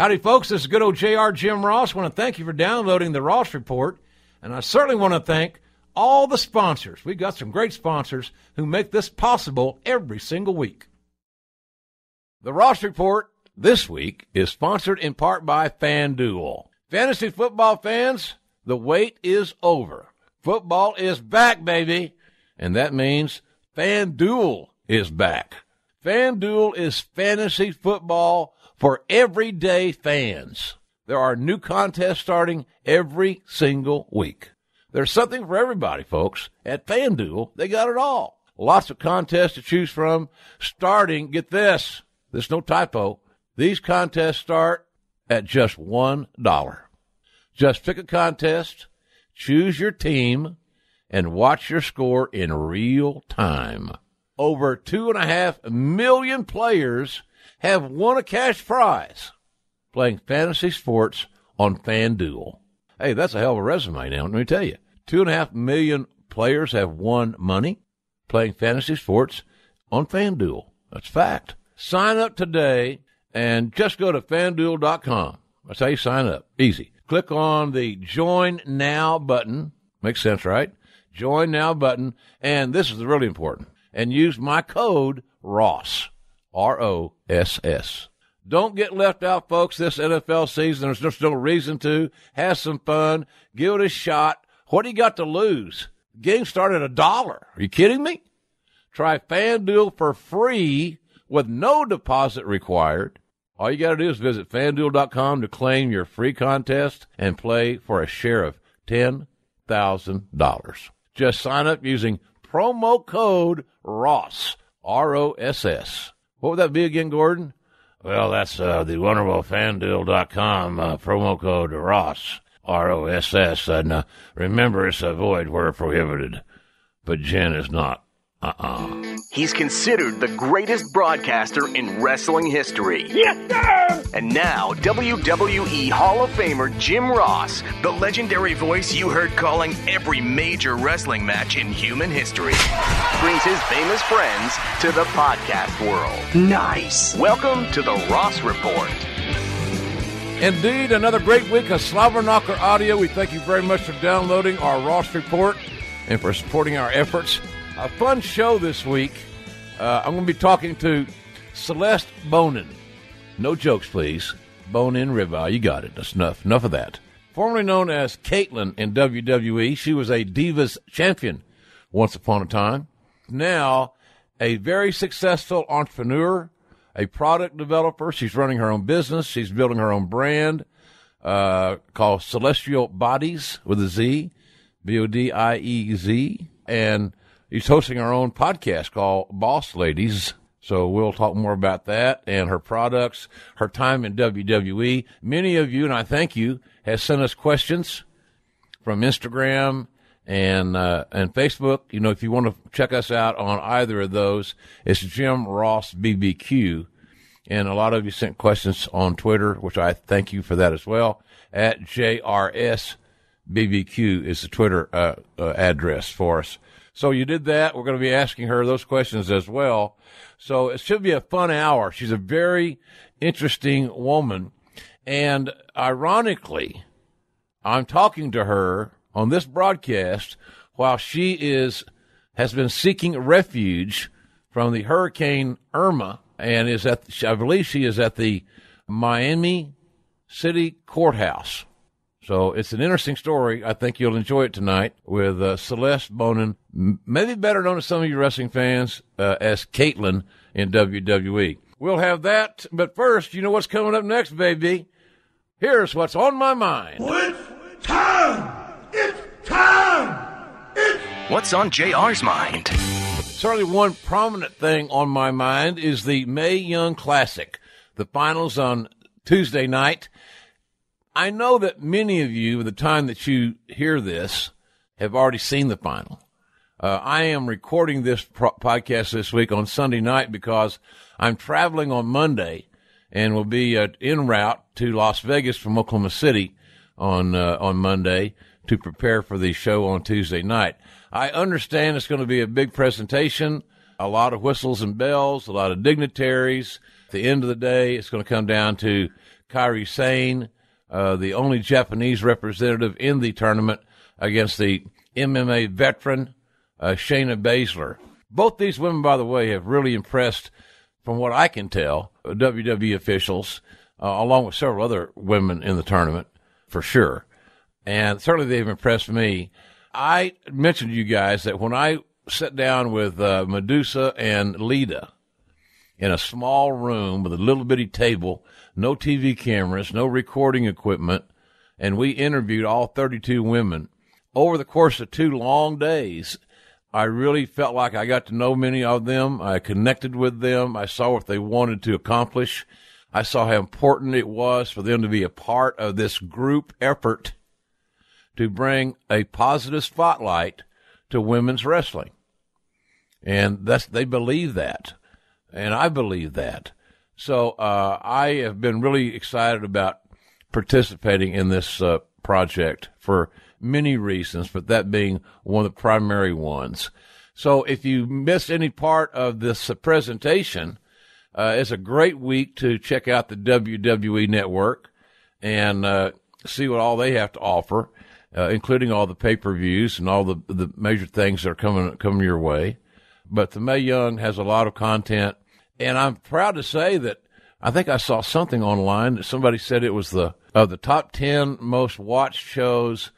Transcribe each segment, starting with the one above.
Howdy, folks. This is good old JR Jim Ross. I want to thank you for downloading the Ross Report. And I certainly want to thank all the sponsors. We've got some great sponsors who make this possible every single week. The Ross Report this week is sponsored in part by FanDuel. Fantasy football fans, the wait is over. Football is back, baby. And that means FanDuel is back. FanDuel is fantasy football for everyday fans. There are new contests starting every single week. There's something for everybody, folks. At FanDuel, they got it all. Lots of contests to choose from, starting, get this, there's no typo. These contests start at just $1. Just pick a contest, choose your team, and watch your score in real time. Over two and a half million players have won a cash prize playing fantasy sports on FanDuel. Hey, that's a hell of a resume now, let me tell you. Two and a half million players have won money playing fantasy sports on FanDuel. That's fact. Sign up today and just go to fanduel.com. That's how you sign up. Easy. Click on the join now button. Makes sense, right? Join now button. And this is really important. And use my code ROSS. R O S S. Don't get left out, folks, this NFL season. There's just no reason to. Have some fun. Give it a shot. What do you got to lose? game started a dollar. Are you kidding me? Try FanDuel for free with no deposit required. All you got to do is visit fanduel.com to claim your free contest and play for a share of $10,000. Just sign up using promo code ROSS, R O S S. What would that be again, Gordon? Well, that's uh, the wonderful fanduel.com uh, promo code ROSS, R O S S. And uh, remember, it's a void where prohibited, but gin is not. Uh-uh. He's considered the greatest broadcaster in wrestling history. Yes, sir! And now, WWE Hall of Famer Jim Ross, the legendary voice you heard calling every major wrestling match in human history, brings his famous friends to the podcast world. Nice. Welcome to the Ross Report. Indeed, another great week of Slobberknocker Audio. We thank you very much for downloading our Ross Report and for supporting our efforts. A fun show this week. Uh, I'm going to be talking to Celeste Bonin. No jokes, please. Bonin ribeye. You got it. That's enough. Enough of that. Formerly known as Caitlyn in WWE, she was a Divas champion once upon a time. Now, a very successful entrepreneur, a product developer. She's running her own business. She's building her own brand uh, called Celestial Bodies with a Z, B O D I E Z. And He's hosting our own podcast called Boss Ladies. So we'll talk more about that and her products, her time in WWE. Many of you, and I thank you, has sent us questions from Instagram and uh, and Facebook. You know, if you want to check us out on either of those, it's Jim Ross BBQ. And a lot of you sent questions on Twitter, which I thank you for that as well. At JRS BBQ is the Twitter uh, uh, address for us. So you did that. We're going to be asking her those questions as well. So it should be a fun hour. She's a very interesting woman. And ironically, I'm talking to her on this broadcast while she is has been seeking refuge from the Hurricane Irma and is at I believe she is at the Miami City Courthouse. So it's an interesting story. I think you'll enjoy it tonight with uh, Celeste Bonin, maybe better known to some of you wrestling fans uh, as Caitlyn in WWE. We'll have that, but first, you know what's coming up next, baby? Here's what's on my mind. It's time! It's time! It's What's on JR's mind? Certainly, one prominent thing on my mind is the Mae Young Classic. The finals on Tuesday night. I know that many of you, the time that you hear this, have already seen the final. Uh, I am recording this pro- podcast this week on Sunday night because I'm traveling on Monday and will be uh, en route to Las Vegas from Oklahoma City on uh, on Monday to prepare for the show on Tuesday night. I understand it's going to be a big presentation, a lot of whistles and bells, a lot of dignitaries. At the end of the day, it's going to come down to Kairi Sane, uh, the only Japanese representative in the tournament, against the MMA veteran uh, Shayna Baszler. Both these women, by the way, have really impressed, from what I can tell, WWE officials, uh, along with several other women in the tournament, for sure. And certainly they've impressed me. I mentioned to you guys that when I sat down with uh, Medusa and Lita in a small room with a little bitty table, no TV cameras, no recording equipment, and we interviewed all 32 women over the course of two long days. I really felt like I got to know many of them. I connected with them. I saw what they wanted to accomplish. I saw how important it was for them to be a part of this group effort to bring a positive spotlight to women's wrestling. And that's, they believe that. And I believe that. So, uh, I have been really excited about participating in this, uh, project for many reasons, but that being one of the primary ones. So if you missed any part of this presentation, uh, it's a great week to check out the WWE network and uh, see what all they have to offer, uh, including all the pay per views and all the the major things that are coming coming your way. But the Mae Young has a lot of content, and I'm proud to say that I think I saw something online that somebody said it was the of the top ten most watched shows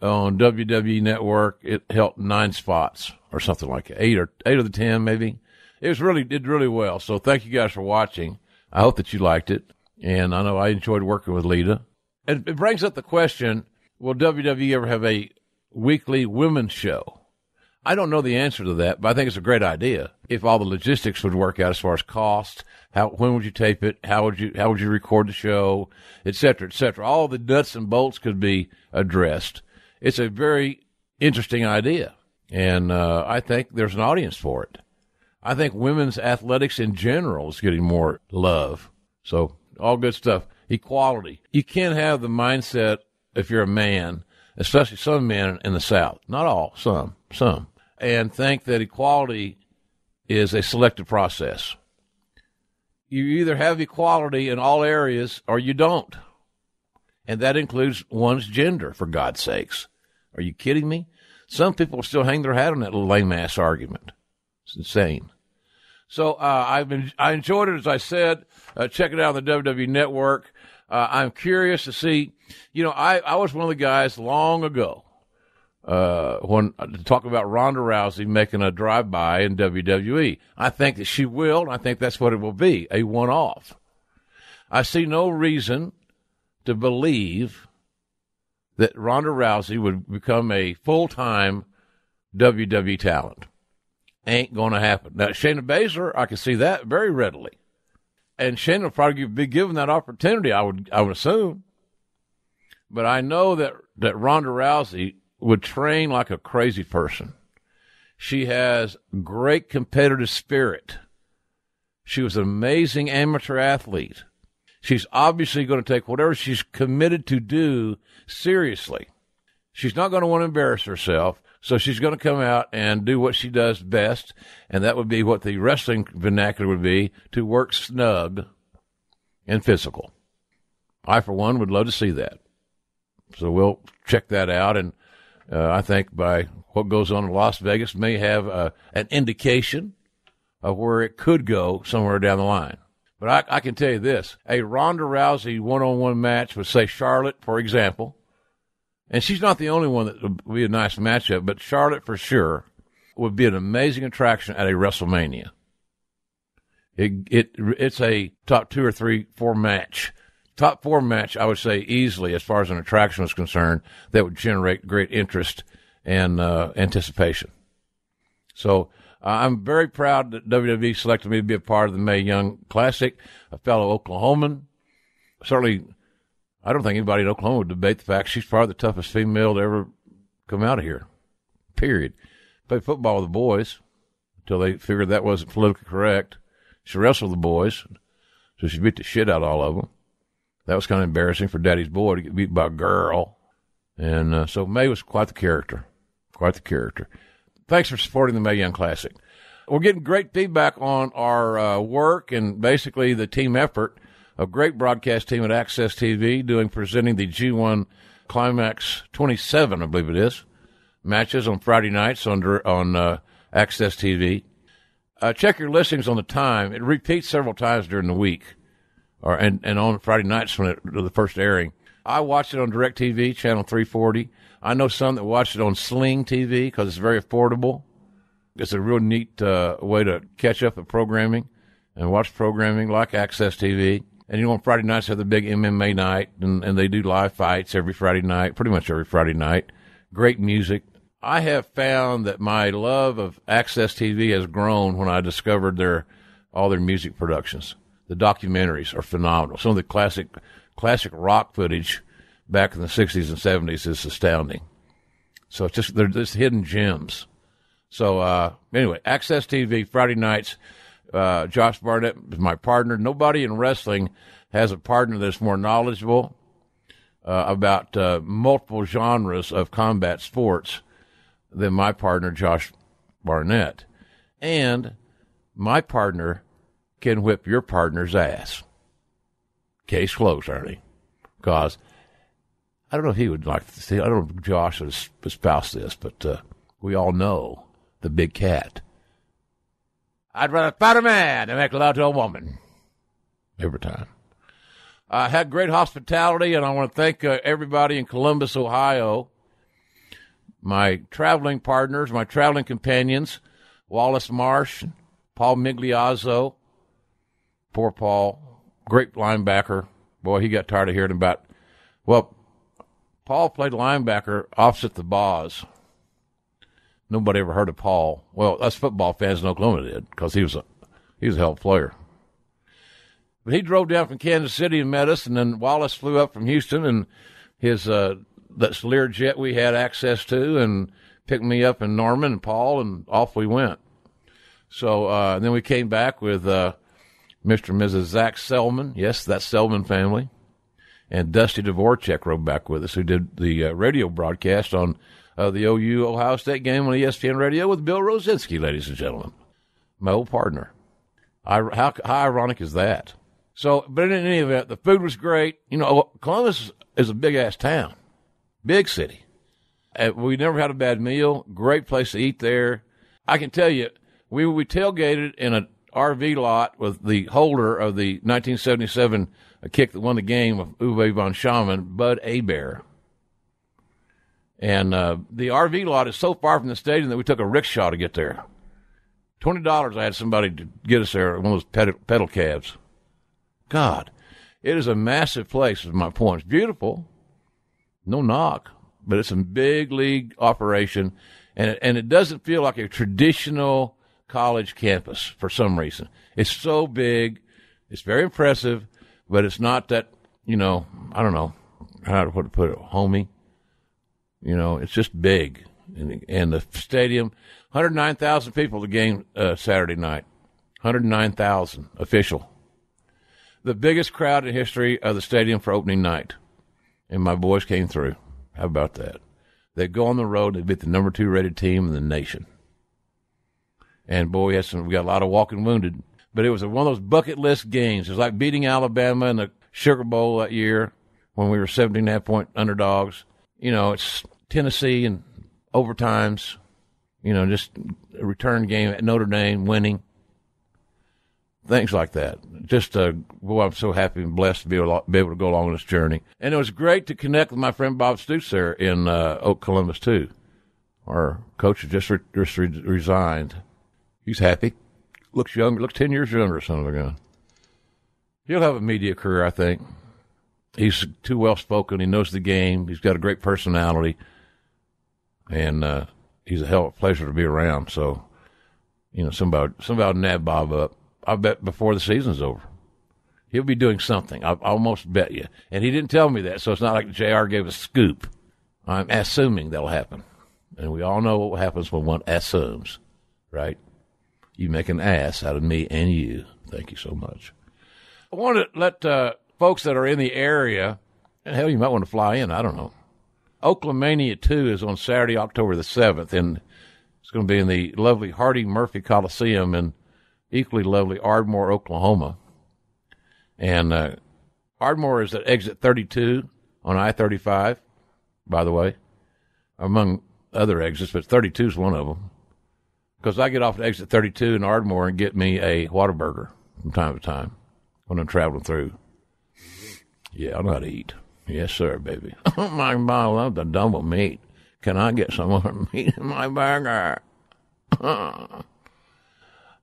on WWE Network. It held nine spots or something like that, eight or eight of the ten maybe. It was really did really well. So thank you guys for watching. I hope that you liked it, and I know I enjoyed working with Lita. And it brings up the question: Will WWE ever have a weekly women's show? I don't know the answer to that, but I think it's a great idea if all the logistics would work out as far as cost. How when would you tape it? How would you how would you record the show, et cetera, et cetera. All the nuts and bolts could be addressed. It's a very interesting idea, and uh, I think there's an audience for it. I think women's athletics in general is getting more love. So all good stuff. Equality. You can't have the mindset if you're a man, especially some men in the South. Not all, some, some, and think that equality is a selective process. You either have equality in all areas or you don't. And that includes one's gender, for God's sakes. Are you kidding me? Some people still hang their hat on that little lame ass argument. It's insane. So uh, I've been I enjoyed it as I said. Uh, check it out on the WWE Network. Uh, I'm curious to see. You know, I I was one of the guys long ago uh, when to talk about Ronda Rousey making a drive by in WWE. I think that she will, and I think that's what it will be a one off. I see no reason to believe that Ronda Rousey would become a full time WWE talent. Ain't going to happen. Now, Shayna Baszler, I can see that very readily. And Shayna will probably be given that opportunity, I would, I would assume. But I know that, that Ronda Rousey would train like a crazy person. She has great competitive spirit. She was an amazing amateur athlete. She's obviously going to take whatever she's committed to do seriously. She's not going to want to embarrass herself, so she's going to come out and do what she does best, and that would be what the wrestling vernacular would be to work snug and physical. I, for one, would love to see that. So we'll check that out, and uh, I think by what goes on in Las Vegas may have uh, an indication of where it could go somewhere down the line. But I, I can tell you this: a Ronda Rousey one-on-one match with, say, Charlotte, for example, and she's not the only one that would be a nice matchup, but Charlotte for sure would be an amazing attraction at a WrestleMania. It it it's a top two or three four match top four match, I would say easily, as far as an attraction is concerned, that would generate great interest and uh, anticipation. So uh, I'm very proud that WWE selected me to be a part of the Mae Young Classic, a fellow Oklahoman. Certainly, I don't think anybody in Oklahoma would debate the fact she's probably the toughest female to ever come out of here. Period. Played football with the boys until they figured that wasn't politically correct. She wrestled the boys, so she beat the shit out of all of them that was kind of embarrassing for Daddy's boy to get beat by a girl. And uh, so Mae was quite the character, quite the character. Thanks for supporting the Mae Young Classic. We're getting great feedback on our uh, work and basically the team effort a great broadcast team at Access TV doing presenting the G1 Climax 27, I believe it is, matches on Friday nights under on uh, Access TV. Uh, check your listings on the time. It repeats several times during the week, or and, and on Friday nights when it, the first airing. I watch it on DirecTV, channel 340. I know some that watch it on Sling TV because it's very affordable. It's a real neat uh, way to catch up with programming and watch programming like Access TV. And you know, on Friday nights they have the big MMA night, and, and they do live fights every Friday night, pretty much every Friday night. Great music. I have found that my love of Access TV has grown when I discovered their all their music productions. The documentaries are phenomenal. Some of the classic classic rock footage back in the '60s and '70s is astounding. So it's just they're just hidden gems. So uh, anyway, Access TV Friday nights. Uh, Josh Barnett is my partner. Nobody in wrestling has a partner that's more knowledgeable uh, about uh, multiple genres of combat sports than my partner, Josh Barnett. And my partner can whip your partner's ass. Case closed, Ernie. Because I don't know if he would like to see, I don't know if Josh would espouse this, but uh, we all know the big cat. I'd rather fight a man than make love to a woman. Every time. I had great hospitality, and I want to thank uh, everybody in Columbus, Ohio, my traveling partners, my traveling companions, Wallace Marsh, Paul Migliazzo. Poor Paul, great linebacker. Boy, he got tired of hearing about. Well, Paul played linebacker opposite the Boz. Nobody ever heard of Paul. Well, us football fans in Oklahoma did because he was a he was a hell player. But he drove down from Kansas City and met us, and then Wallace flew up from Houston, and his uh, that Lear jet we had access to, and picked me up in Norman and Paul, and off we went. So uh, then we came back with uh, Mr. and Mrs. Zach Selmon. Yes, that Selmon family. And Dusty Dvoracek rode back with us, who did the uh, radio broadcast on uh, the OU Ohio State game on ESPN Radio with Bill Rosinski, ladies and gentlemen, my old partner. I, how, how ironic is that? So, but in any event, the food was great. You know, Columbus is a big ass town, big city. Uh, we never had a bad meal. Great place to eat there. I can tell you, we we tailgated in a RV lot with the holder of the 1977 kick that won the game of Uwe von Schamann, Bud Hebert. And uh, the RV lot is so far from the stadium that we took a rickshaw to get there. Twenty dollars. I had somebody to get us there. One of those pedal, pedal cabs. God, it is a massive place. Is my point. It's beautiful. No knock, but it's a big league operation, and it, and it doesn't feel like a traditional college campus for some reason. It's so big. It's very impressive, but it's not that you know. I don't know how to put it. Homey. You know, it's just big, and, and the stadium, 109,000 people. The game uh, Saturday night, 109,000 official. The biggest crowd in history of the stadium for opening night, and my boys came through. How about that? They go on the road. They beat the number two rated team in the nation. And boy, yes, we got a lot of walking wounded. But it was one of those bucket list games. It was like beating Alabama in the Sugar Bowl that year when we were 17 and a half point underdogs you know, it's Tennessee and overtimes, you know, just a return game at Notre Dame winning. Things like that. Just, uh, boy, I'm so happy and blessed to be able, to, be able to go along this journey. And it was great to connect with my friend Bob Stoops there in uh, Oak Columbus, too. Our coach just, re- just re- resigned. He's happy. Looks younger, looks 10 years younger, son of a gun. He'll have a media career, I think he's too well spoken. He knows the game. He's got a great personality, and uh, he's a hell of a pleasure to be around. So, you know, somebody somebody nab Bob up. I bet before the season's over, he'll be doing something. I almost bet you. And he didn't tell me that, so it's not like Jr. gave a scoop. I'm assuming that'll happen, and we all know what happens when one assumes, right? You make an ass out of me and you. Thank you so much. I want to let. Uh, folks that are in the area, and hell, you might want to fly in. I don't know. Oklahomania 2 is on Saturday, October the 7th, and it's going to be in the lovely Hardy Murphy Coliseum in equally lovely Ardmore, Oklahoma. And uh, Ardmore is at exit 32 on I 35, by the way, among other exits, but 32 is one of them. Because I get off at exit 32 in Ardmore and get me a Whataburger from time to time when I'm traveling through. Yeah, I know how to eat. Yes, sir, baby. Oh, my, my, I love the double meat. Can I get some more meat in my burger? All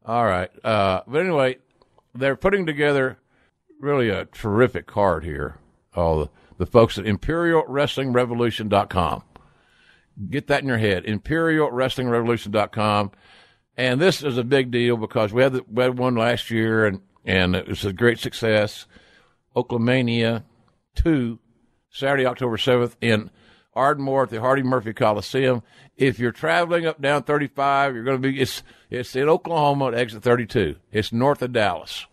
right. Uh, but anyway, they're putting together really a terrific card here. All the, the folks at ImperialWrestlingRevolution.com. Get that in your head. ImperialWrestlingRevolution.com. And this is a big deal because we had, the, we had one last year and, and it was a great success. Oklahomania 2, Saturday, October 7th in Ardmore at the Hardy Murphy Coliseum. If you're traveling up down 35, you're going to be, it's, it's in Oklahoma at exit 32. It's north of Dallas.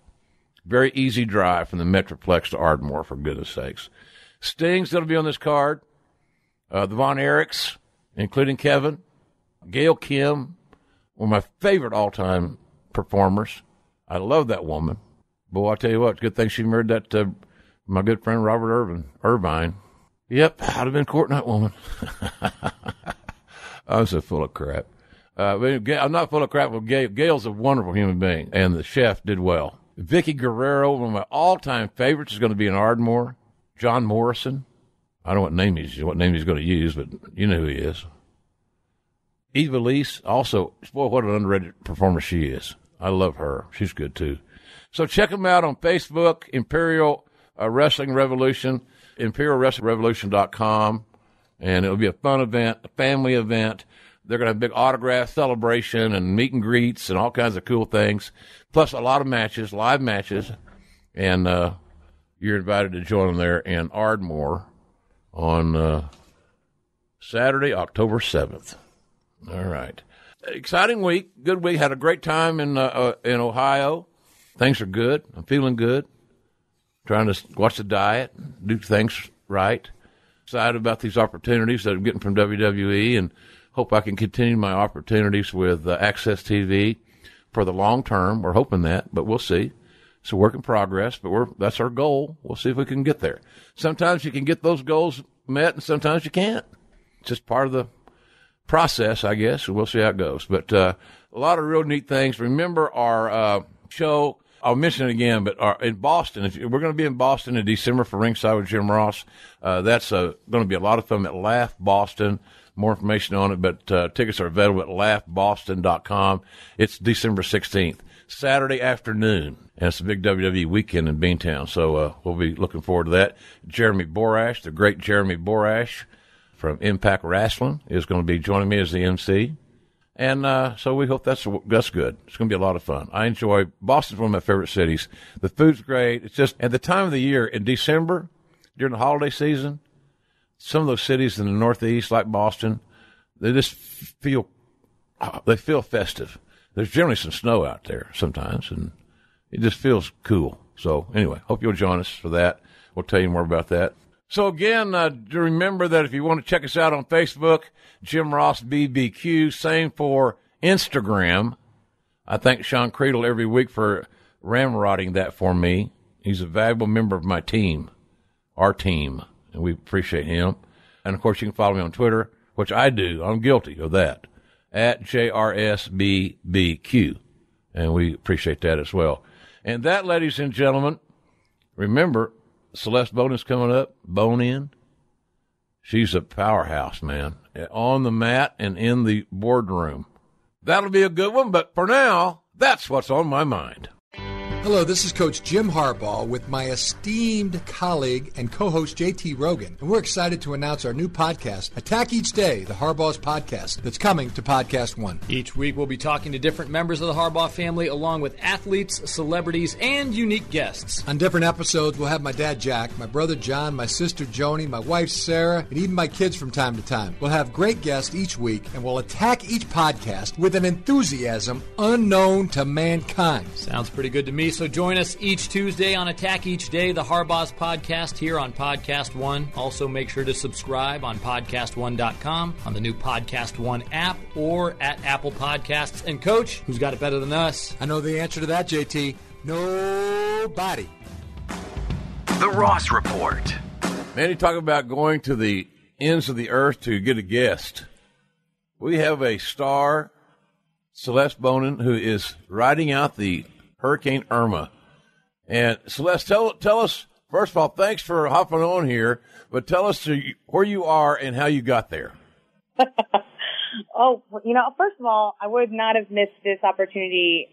Very easy drive from the Metroplex to Ardmore, for goodness sakes. Sting's going to be on this card. Uh, the Von Erichs, including Kevin, Gail Kim, one of my favorite all time performers. I love that woman. Boy, I tell you what, good thing she married that uh, my good friend Robert Irvin Irvine. Yep, I'd have been courting that woman. I'm so full of crap. Uh, I'm not full of crap. But Gail, Gail's a wonderful human being, and the chef did well. Vickie Guerrero, one of my all-time favorites, is going to be in Ardmore. John Morrison. I don't know what name he's what name he's going to use, but you know who he is. Ivelisse, also, boy, what an underrated performer she is. I love her. She's good too. So check them out on Facebook, Imperial uh, Wrestling Revolution, ImperialWrestlingRevolution.com, and it'll be a fun event, a family event. They're going to have a big autograph celebration and meet and greets and all kinds of cool things, plus a lot of matches, live matches, and uh, you're invited to join them there in Ardmore on uh, Saturday, October 7th. All right. Exciting week. Good week. Had a great time in uh, uh, in Ohio. Things are good. I'm feeling good. Trying to watch the diet, do things right. Excited about these opportunities that I'm getting from WWE, and hope I can continue my opportunities with uh, Access TV for the long term. We're hoping that, but we'll see. It's a work in progress, but we're that's our goal. We'll see if we can get there. Sometimes you can get those goals met, and sometimes you can't. It's just part of the process, I guess. We'll see how it goes. But uh, a lot of real neat things. Remember our uh, show. I'll mention it again, but our, in Boston, if, we're going to be in Boston in December for Ringside with Jim Ross. Uh, that's uh, going to be a lot of fun at Laugh Boston. More information on it, but uh, tickets are available at laughboston.com. It's December 16th, Saturday afternoon, and it's a big WWE weekend in Beantown. So uh, we'll be looking forward to that. Jeremy Borash, the great Jeremy Borash from Impact Wrestling is going to be joining me as the MC. And uh, so we hope that's that's good. It's going to be a lot of fun. I enjoy Boston's one of my favorite cities. The food's great. It's just at the time of the year in December during the holiday season. Some of those cities in the Northeast, like Boston, they just feel they feel festive. There's generally some snow out there sometimes, and it just feels cool. So anyway, hope you'll join us for that. We'll tell you more about that. So again, uh, remember that if you want to check us out on Facebook, Jim Ross BBQ. Same for Instagram. I thank Sean Creedle every week for ramrodding that for me. He's a valuable member of my team, our team, and we appreciate him. And of course, you can follow me on Twitter, which I do. I'm guilty of that at JRSBBQ, and we appreciate that as well. And that, ladies and gentlemen, remember Celeste Bone is coming up. Bone in. She's a powerhouse, man. On the mat and in the boardroom. That'll be a good one, but for now, that's what's on my mind. Hello, this is Coach Jim Harbaugh with my esteemed colleague and co host JT Rogan. And we're excited to announce our new podcast, Attack Each Day, the Harbaugh's podcast, that's coming to Podcast One. Each week, we'll be talking to different members of the Harbaugh family, along with athletes, celebrities, and unique guests. On different episodes, we'll have my dad Jack, my brother John, my sister Joni, my wife Sarah, and even my kids from time to time. We'll have great guests each week, and we'll attack each podcast with an enthusiasm unknown to mankind. Sounds pretty good to me so join us each Tuesday on Attack Each Day, the Harbaugh's podcast here on Podcast One. Also, make sure to subscribe on PodcastOne.com, on the new Podcast One app, or at Apple Podcasts. And, Coach, who's got it better than us? I know the answer to that, JT. Nobody. The Ross Report. Man, you talk about going to the ends of the earth to get a guest. We have a star, Celeste Bonin, who is riding out the Hurricane Irma. And Celeste, tell tell us first of all, thanks for hopping on here, but tell us where you are and how you got there. oh, you know, first of all, I would not have missed this opportunity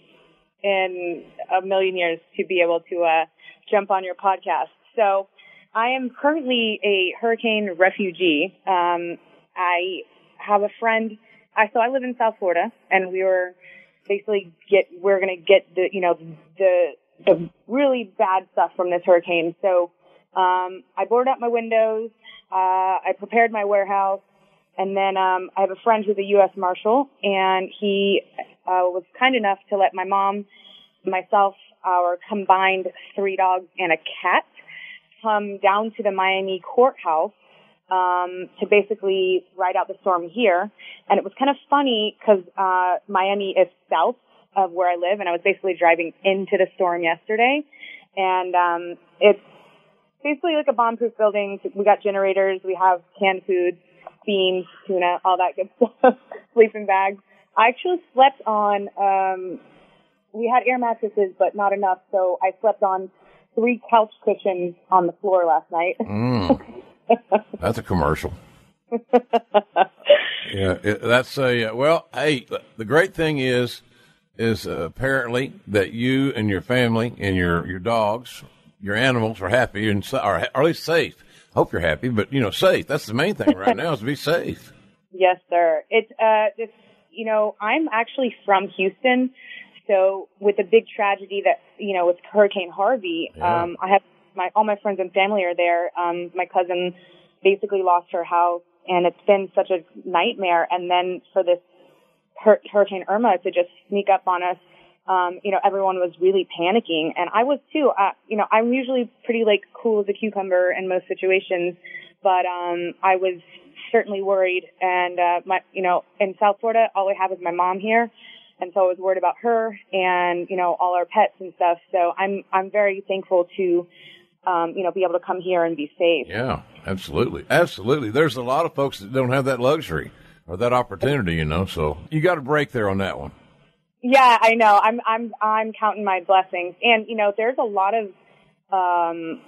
in a million years to be able to uh, jump on your podcast. So I am currently a hurricane refugee. Um, I have a friend. I so I live in South Florida, and we were basically get we're gonna get the you know the the really bad stuff from this hurricane. So um, I boarded up my windows. Uh, I prepared my warehouse, and then um, I have a friend who's a U.S. Marshal, and he uh, was kind enough to let my mom, myself, our combined three dogs and a cat come down to the Miami courthouse um, to basically ride out the storm here. And it was kind of funny because uh, Miami is south of where I live, and I was basically driving into the storm yesterday. And um, it's basically like a bomb-proof building. We got generators, we have canned food, beans, tuna, all that good stuff, sleeping bags. I actually slept on. Um, we had air mattresses, but not enough, so I slept on three couch cushions on the floor last night. Mm. That's a commercial. yeah, it, that's a well. Hey, the great thing is, is uh, apparently that you and your family and your your dogs, your animals are happy and are, or at least safe. Hope you're happy, but you know, safe. That's the main thing right now is to be safe. Yes, sir. It's uh, it's you know, I'm actually from Houston, so with the big tragedy that you know with Hurricane Harvey, yeah. um, I have my all my friends and family are there. Um, my cousin basically lost her house, and it's been such a nightmare. And then for this hur- Hurricane Irma to just sneak up on us, um, you know, everyone was really panicking, and I was too. Uh, you know, I'm usually pretty like cool as a cucumber in most situations, but um, I was certainly worried. And uh, my, you know, in South Florida, all I have is my mom here and so I was worried about her and you know all our pets and stuff. So I'm I'm very thankful to um, you know be able to come here and be safe. Yeah, absolutely, absolutely. There's a lot of folks that don't have that luxury or that opportunity, you know. So you got a break there on that one. Yeah, I know. I'm I'm I'm counting my blessings, and you know, there's a lot of um,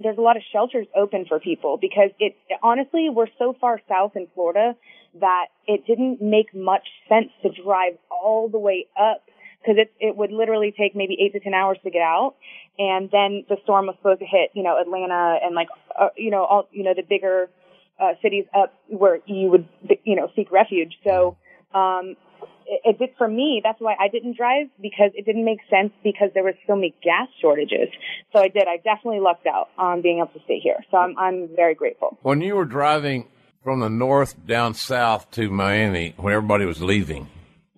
there's a lot of shelters open for people because it honestly we're so far south in Florida that it didn't make much sense to drive all the way up because it it would literally take maybe eight to ten hours to get out, and then the storm was supposed to hit you know Atlanta and like uh, you know all you know the bigger uh, cities up where you would you know seek refuge. So um, it, it did for me. That's why I didn't drive because it didn't make sense because there were so many gas shortages. So I did. I definitely lucked out on being able to stay here. So I'm I'm very grateful. When you were driving from the north down south to Miami when everybody was leaving.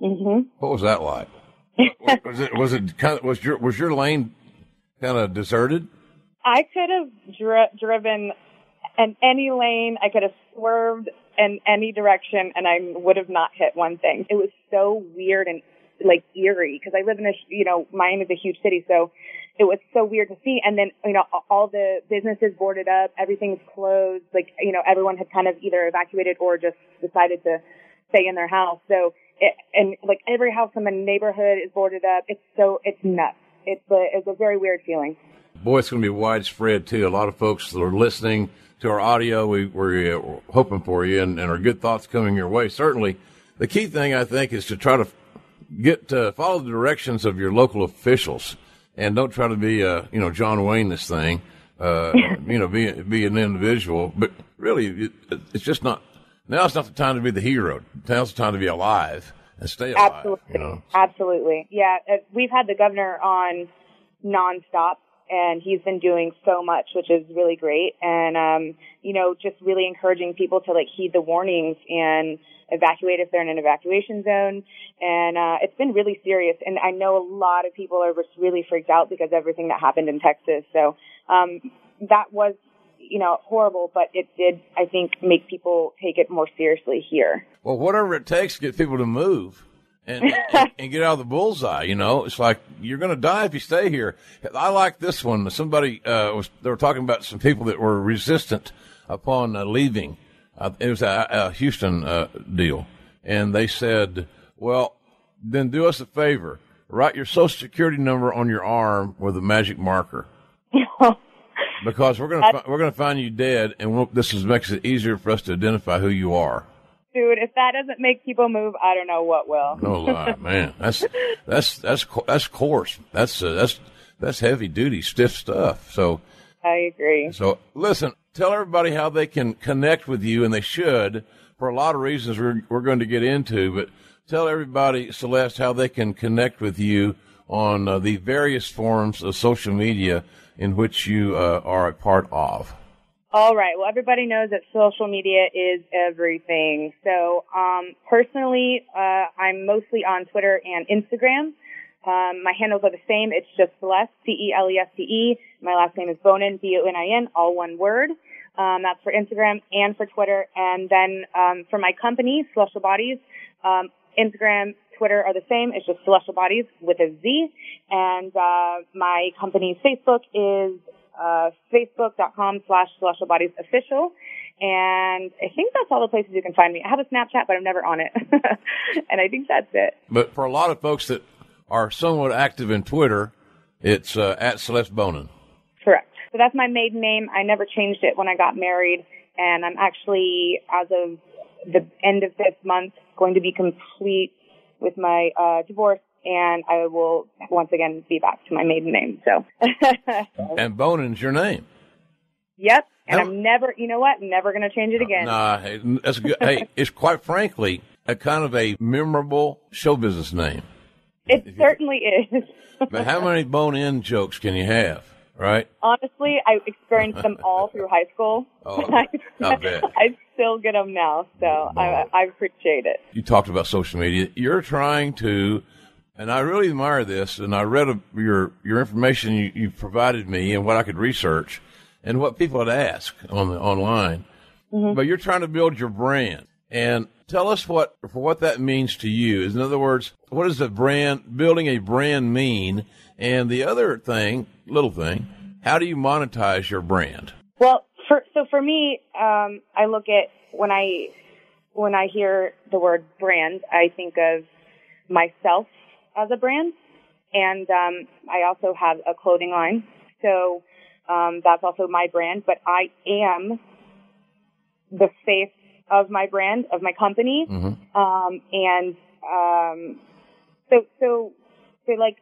Mm-hmm. What was that like? Was it was it kind of, was your was your lane kind of deserted? I could have dri- driven in any lane. I could have swerved in any direction, and I would have not hit one thing. It was so weird and like eerie because I live in a you know Miami's a huge city, so it was so weird to see. And then, you know, all the businesses boarded up, everything's closed. Like, you know, everyone had kind of either evacuated or just decided to stay in their house. So, it, and like every house in the neighborhood is boarded up. It's so, it's nuts. It's a, it's a very weird feeling. Boy, it's going to be widespread too. A lot of folks that are listening to our audio, we, we're uh, hoping for you and, and our good thoughts coming your way. Certainly, the key thing I think is to try to get to follow the directions of your local officials and don't try to be uh you know John Wayne this thing. Uh, you know, be be an individual, but really, it, it's just not. Now it's not the time to be the hero. Now's the time to be alive and stay alive. Absolutely, you know? absolutely, yeah. Uh, we've had the governor on nonstop, and he's been doing so much, which is really great. And um, you know, just really encouraging people to like heed the warnings and evacuate if they're in an evacuation zone. And uh, it's been really serious. And I know a lot of people are just really freaked out because everything that happened in Texas. So um, that was, you know, horrible, but it did, I think, make people take it more seriously here. Well, whatever it takes to get people to move and, and, and get out of the bullseye. You know, it's like you're going to die if you stay here. I like this one. Somebody uh, was they were talking about some people that were resistant upon uh, leaving. Uh, it was a, a Houston uh, deal, and they said, "Well, then do us a favor." Write your social security number on your arm with a magic marker. because we're gonna fi- we're gonna find you dead, and we'll, this is makes it easier for us to identify who you are. Dude, if that doesn't make people move, I don't know what will. No lie, man. That's that's that's that's coarse. That's uh, that's that's heavy duty, stiff stuff. So I agree. so listen, tell everybody how they can connect with you, and they should for a lot of reasons we're we're going to get into. But tell everybody, Celeste, how they can connect with you on uh, the various forms of social media in which you uh, are a part of. All right. Well, everybody knows that social media is everything. So, um, personally, uh, I'm mostly on Twitter and Instagram. Um, my handles are the same. It's just Celeste, C-E-L-E-S-T-E. My last name is Bonin, B-O-N-I-N, all one word. Um, that's for Instagram and for Twitter. And then um, for my company, Celestial Bodies, um, Instagram, Twitter are the same. It's just Celestial Bodies with a Z. And uh, my company's Facebook is uh, facebook.com slash celestial bodies official. And I think that's all the places you can find me. I have a Snapchat, but I'm never on it. and I think that's it. But for a lot of folks that are somewhat active in Twitter, it's uh, at Celeste Bonin. Correct. So that's my maiden name. I never changed it when I got married. And I'm actually, as of the end of this month, going to be complete with my uh, divorce. And I will once again be back to my maiden name. So, And Bonin's your name. yep. And How- I'm never, you know what? Never going to change it again. Nah, hey, that's good. hey, it's quite frankly a kind of a memorable show business name. It certainly is. But how many bone in jokes can you have, right? Honestly, I experienced them all through high school. Oh, I bet. I still get them now, so I, I appreciate it. You talked about social media. You're trying to, and I really admire this. And I read a, your your information you, you provided me and what I could research and what people had asked on the online. Mm-hmm. But you're trying to build your brand and tell us what for what that means to you. In other words, what does a brand building a brand mean? And the other thing, little thing, how do you monetize your brand? Well, for, so for me, um, I look at when I when I hear the word brand, I think of myself as a brand, and um, I also have a clothing line, so um, that's also my brand. But I am the face of my brand of my company, um, and um, so so so like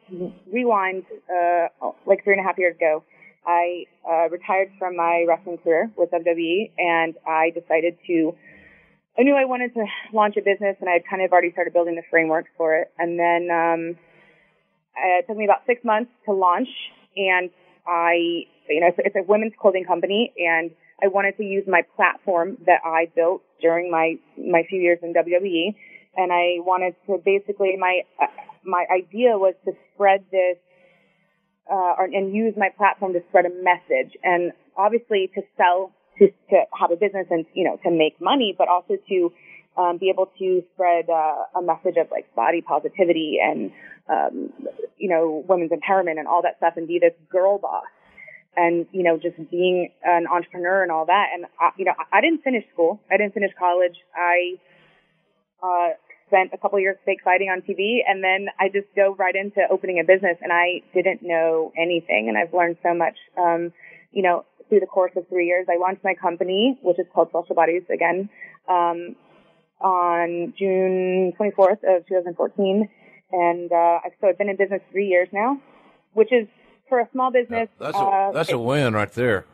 rewind uh, like three and a half years ago. I uh, retired from my wrestling career with WWE, and I decided to. I knew I wanted to launch a business, and I had kind of already started building the framework for it. And then um, it took me about six months to launch, and I, you know, it's, it's a women's clothing company, and I wanted to use my platform that I built during my my few years in WWE, and I wanted to basically my uh, my idea was to spread this uh, and use my platform to spread a message, and obviously to sell to to have a business and you know to make money, but also to um, be able to spread uh, a message of like body positivity and um, you know women's empowerment and all that stuff, and be this girl boss. And you know just being an entrepreneur and all that. And I, you know I, I didn't finish school. I didn't finish college. I uh spent a couple of years fake fighting on tv and then i just dove right into opening a business and i didn't know anything and i've learned so much um you know through the course of three years i launched my company which is called Celestial Bodies again um on june 24th of 2014 and uh so i've been in business three years now which is for a small business That's a uh, that's it- a win right there.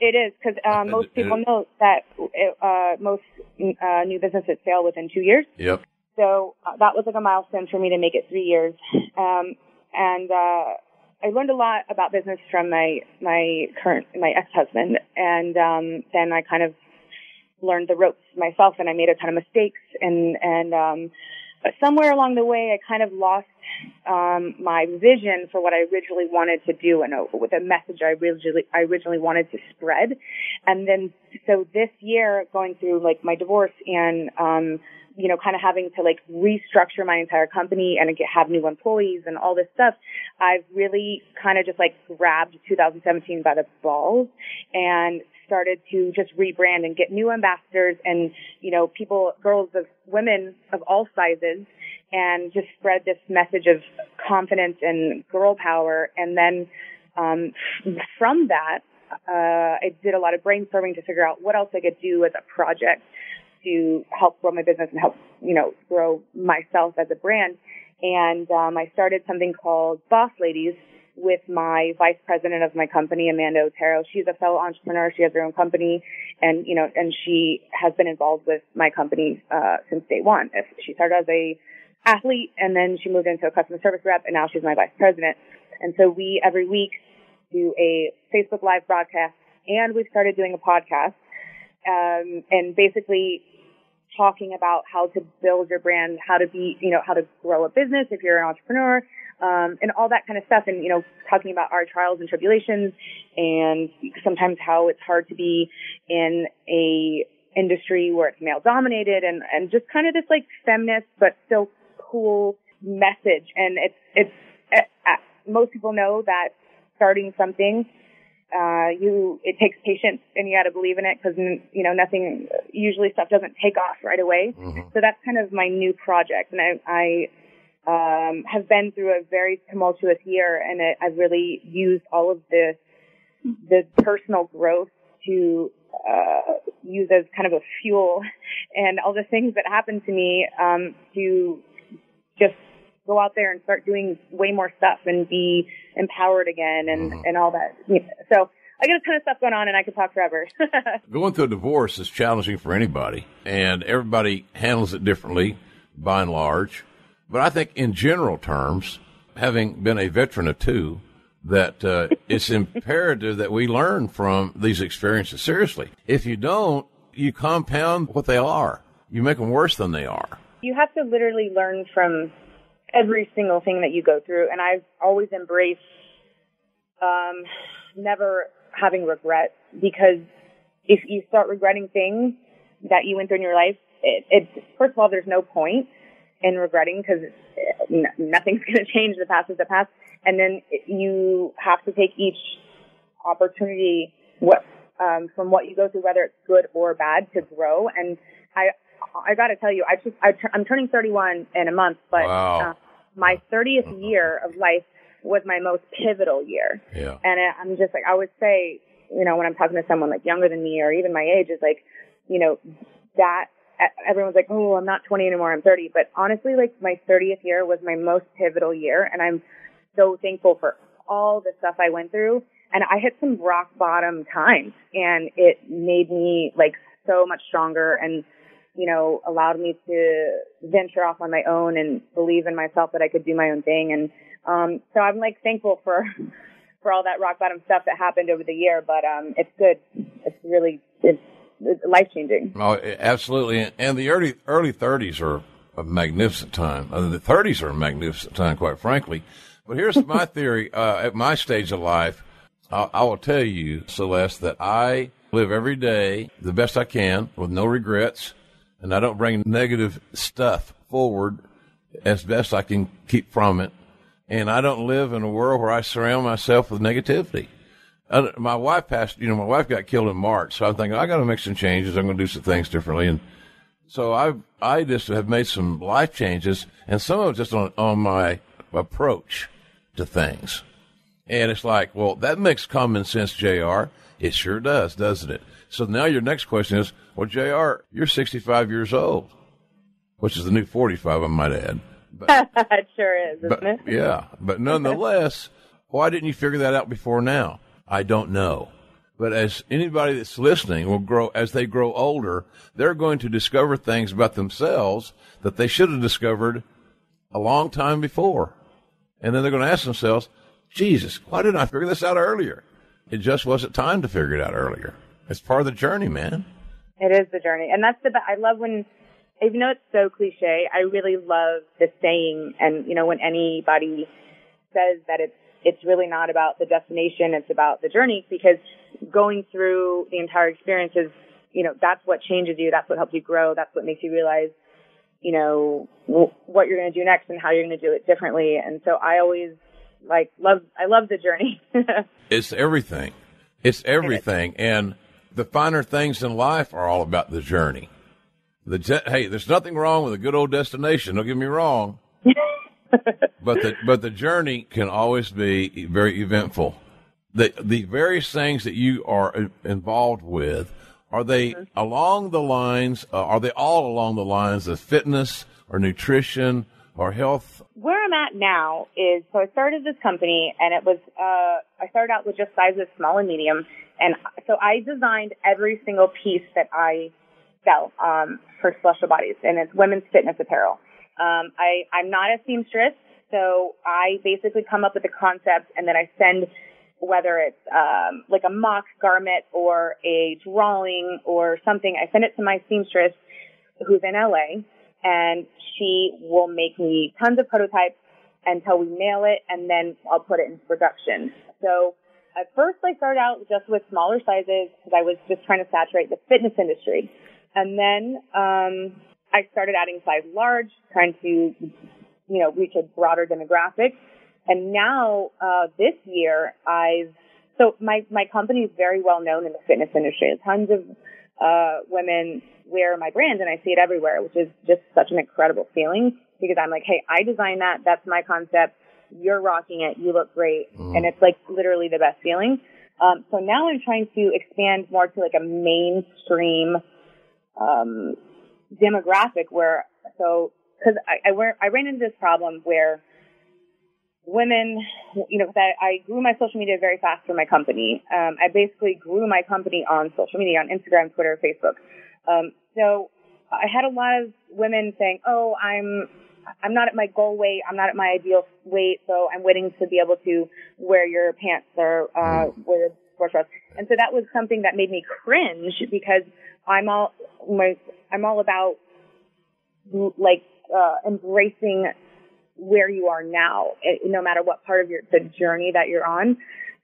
it is because uh, most people know that uh, most uh, new businesses fail within two years. Yep. So uh, that was like a milestone for me to make it three years. Um, and uh, I learned a lot about business from my my current my ex husband, and um, then I kind of learned the ropes myself, and I made a ton of mistakes, and and um, but somewhere along the way, I kind of lost um, my vision for what I originally wanted to do and uh, with a message I originally I originally wanted to spread, and then so this year, going through like my divorce and, um, you know, kind of having to like restructure my entire company and have new employees and all this stuff, I've really kind of just like grabbed 2017 by the balls and started to just rebrand and get new ambassadors and, you know, people, girls of women of all sizes and just spread this message of confidence and girl power. And then, um, from that, uh, I did a lot of brainstorming to figure out what else I could do as a project to help grow my business and help, you know, grow myself as a brand. And um, I started something called Boss Ladies with my vice president of my company, Amanda Otero. She's a fellow entrepreneur. She has her own company, and you know, and she has been involved with my company uh, since day one. She started as a athlete, and then she moved into a customer service rep, and now she's my vice president. And so we every week do a Facebook Live broadcast, and we've started doing a podcast, um, and basically talking about how to build your brand, how to be, you know, how to grow a business if you're an entrepreneur, um, and all that kind of stuff. And, you know, talking about our trials and tribulations and sometimes how it's hard to be in a industry where it's male dominated and, and just kind of this like feminist, but still cool message. And it's, it's, uh, most people know that starting something uh, you, it takes patience and you got to believe in it because, you know, nothing, usually stuff doesn't take off right away. Mm-hmm. So that's kind of my new project. And I, I, um, have been through a very tumultuous year and it, I've really used all of this, the personal growth to, uh, use as kind of a fuel and all the things that happened to me, um, to just go out there and start doing way more stuff and be empowered again and, mm-hmm. and all that. So I got a ton of stuff going on and I could talk forever. going through a divorce is challenging for anybody and everybody handles it differently by and large. But I think in general terms, having been a veteran of two, that uh, it's imperative that we learn from these experiences seriously. If you don't, you compound what they are. You make them worse than they are. You have to literally learn from every single thing that you go through. And I've always embraced um, never having regret because if you start regretting things that you went through in your life, it, it first of all, there's no point in regretting because nothing's going to change. The past is the past, and then you have to take each opportunity what um, from what you go through, whether it's good or bad, to grow. And I Uh, I got to tell you, I just I, am turning 31 in a month, but wow. uh, my 30th mm-hmm. year of life was my most pivotal year. Yeah. And uh, I'm just like I would say, you know, when I'm talking to someone like younger than me or even my age, is like, you know, that everyone's like, oh, I'm not 20 anymore, I'm 30. But honestly, like my 30th year was my most pivotal year, and I'm so thankful for all the stuff I went through. And I hit some rock bottom times, and it made me like so much stronger and you know, allowed me to venture off on my own and believe in myself that I could do my own thing. And um, so I'm like thankful for for all that rock bottom stuff that happened over the year. But um, it's good. It's really it's, life changing. Oh, absolutely. And the early early 30s are a magnificent time. Uh, the 30s are a magnificent time, quite frankly. But here's my theory. Uh, at my stage of life, I, I will tell you, Celeste, that I live every day the best I can with no regrets and I don't bring negative stuff forward as best I can keep from it. And I don't live in a world where I surround myself with negativity. My wife passed, you know, my wife got killed in March, so I'm thinking I got to make some changes. I'm going to do some things differently, and so I I just have made some life changes, and some of it just on on my approach to things. And it's like, well, that makes common sense, Jr. It sure does, doesn't it? So now your next question is, well, JR, you're 65 years old, which is the new 45, I might add. But, it sure is, but, it? Yeah, but nonetheless, why didn't you figure that out before now? I don't know. But as anybody that's listening will grow, as they grow older, they're going to discover things about themselves that they should have discovered a long time before. And then they're going to ask themselves, Jesus, why didn't I figure this out earlier? It just wasn't time to figure it out earlier. It's part of the journey, man. It is the journey. And that's the, I love when, even though it's so cliche, I really love the saying and, you know, when anybody says that it's, it's really not about the destination, it's about the journey because going through the entire experience is you know, that's what changes you. That's what helps you grow. That's what makes you realize, you know, w- what you're going to do next and how you're going to do it differently. And so I always like love, I love the journey. it's everything. It's everything. And the finer things in life are all about the journey. The je- hey, there's nothing wrong with a good old destination. Don't get me wrong. but the but the journey can always be very eventful. The the various things that you are involved with are they mm-hmm. along the lines? Uh, are they all along the lines of fitness or nutrition or health? Where I'm at now is so I started this company and it was uh, I started out with just sizes small and medium, and so I designed every single piece that I sell um, for celestial bodies, and it's women's fitness apparel. Um, I, I'm not a seamstress, so I basically come up with the concept and then I send whether it's um, like a mock garment or a drawing or something, I send it to my seamstress who's in LA and she will make me tons of prototypes until we nail it and then I'll put it into production. So at first I started out just with smaller sizes because I was just trying to saturate the fitness industry. And then um, I started adding size large, trying to, you know, reach a broader demographic. And now, uh, this year, I've, so my, my company is very well known in the fitness industry. Tons of, uh, women wear my brand and I see it everywhere, which is just such an incredible feeling because I'm like, Hey, I designed that. That's my concept. You're rocking it. You look great. Mm. And it's like literally the best feeling. Um, so now I'm trying to expand more to like a mainstream, um, demographic where, so, cause I, I, I ran into this problem where women, you know, cause I, I grew my social media very fast for my company. Um, I basically grew my company on social media, on Instagram, Twitter, Facebook. Um, so I had a lot of women saying, oh, I'm, I'm not at my goal weight. I'm not at my ideal weight. So I'm waiting to be able to wear your pants or, uh, wear sports bras. And so that was something that made me cringe because I'm all, my, I'm all about like uh, embracing where you are now, eh, no matter what part of your the journey that you're on.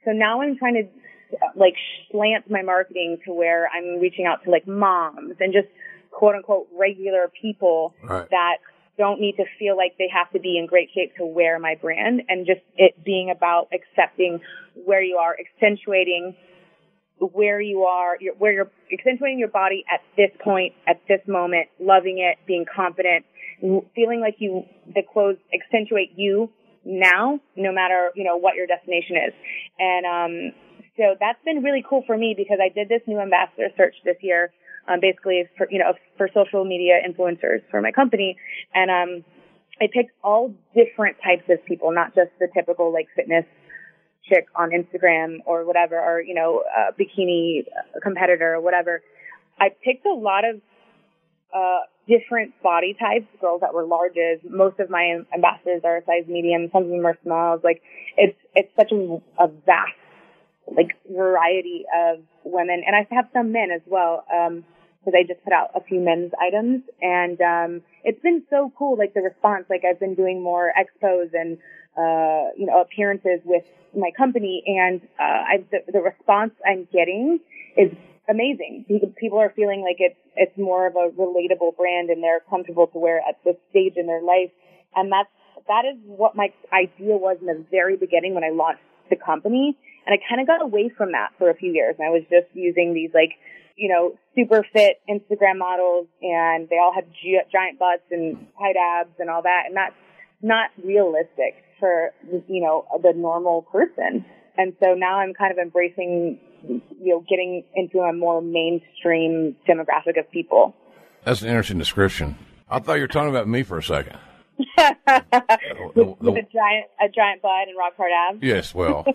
So now I'm trying to like slant my marketing to where I'm reaching out to like moms and just quote unquote regular people right. that don't need to feel like they have to be in great shape to wear my brand and just it being about accepting where you are, accentuating where you are, where you're accentuating your body at this point, at this moment, loving it, being confident, feeling like you, the clothes accentuate you now, no matter, you know, what your destination is. And, um, so that's been really cool for me because I did this new ambassador search this year, um, basically for, you know, for social media influencers for my company. And, um, I picked all different types of people, not just the typical like fitness chick on Instagram or whatever, or, you know, bikini competitor or whatever. I picked a lot of, uh, different body types, girls that were larges. Most of my ambassadors are size medium. Some of them are smalls. Like, it's, it's such a, a vast, like, variety of women. And I have some men as well. Um, because I just put out a few men's items and um it's been so cool like the response like I've been doing more expos and uh you know appearances with my company and uh, I, the, the response I'm getting is amazing. People are feeling like it's it's more of a relatable brand and they're comfortable to wear at this stage in their life. And that's that is what my idea was in the very beginning when I launched the company. And I kind of got away from that for a few years. And I was just using these like, you know, super fit Instagram models and they all gi- giant butts and tight abs and all that. And that's not realistic for, you know, the normal person. And so now I'm kind of embracing, you know, getting into a more mainstream demographic of people. That's an interesting description. I thought you were talking about me for a second. the, the, With a giant, a giant butt and rock hard abs. Yes, well,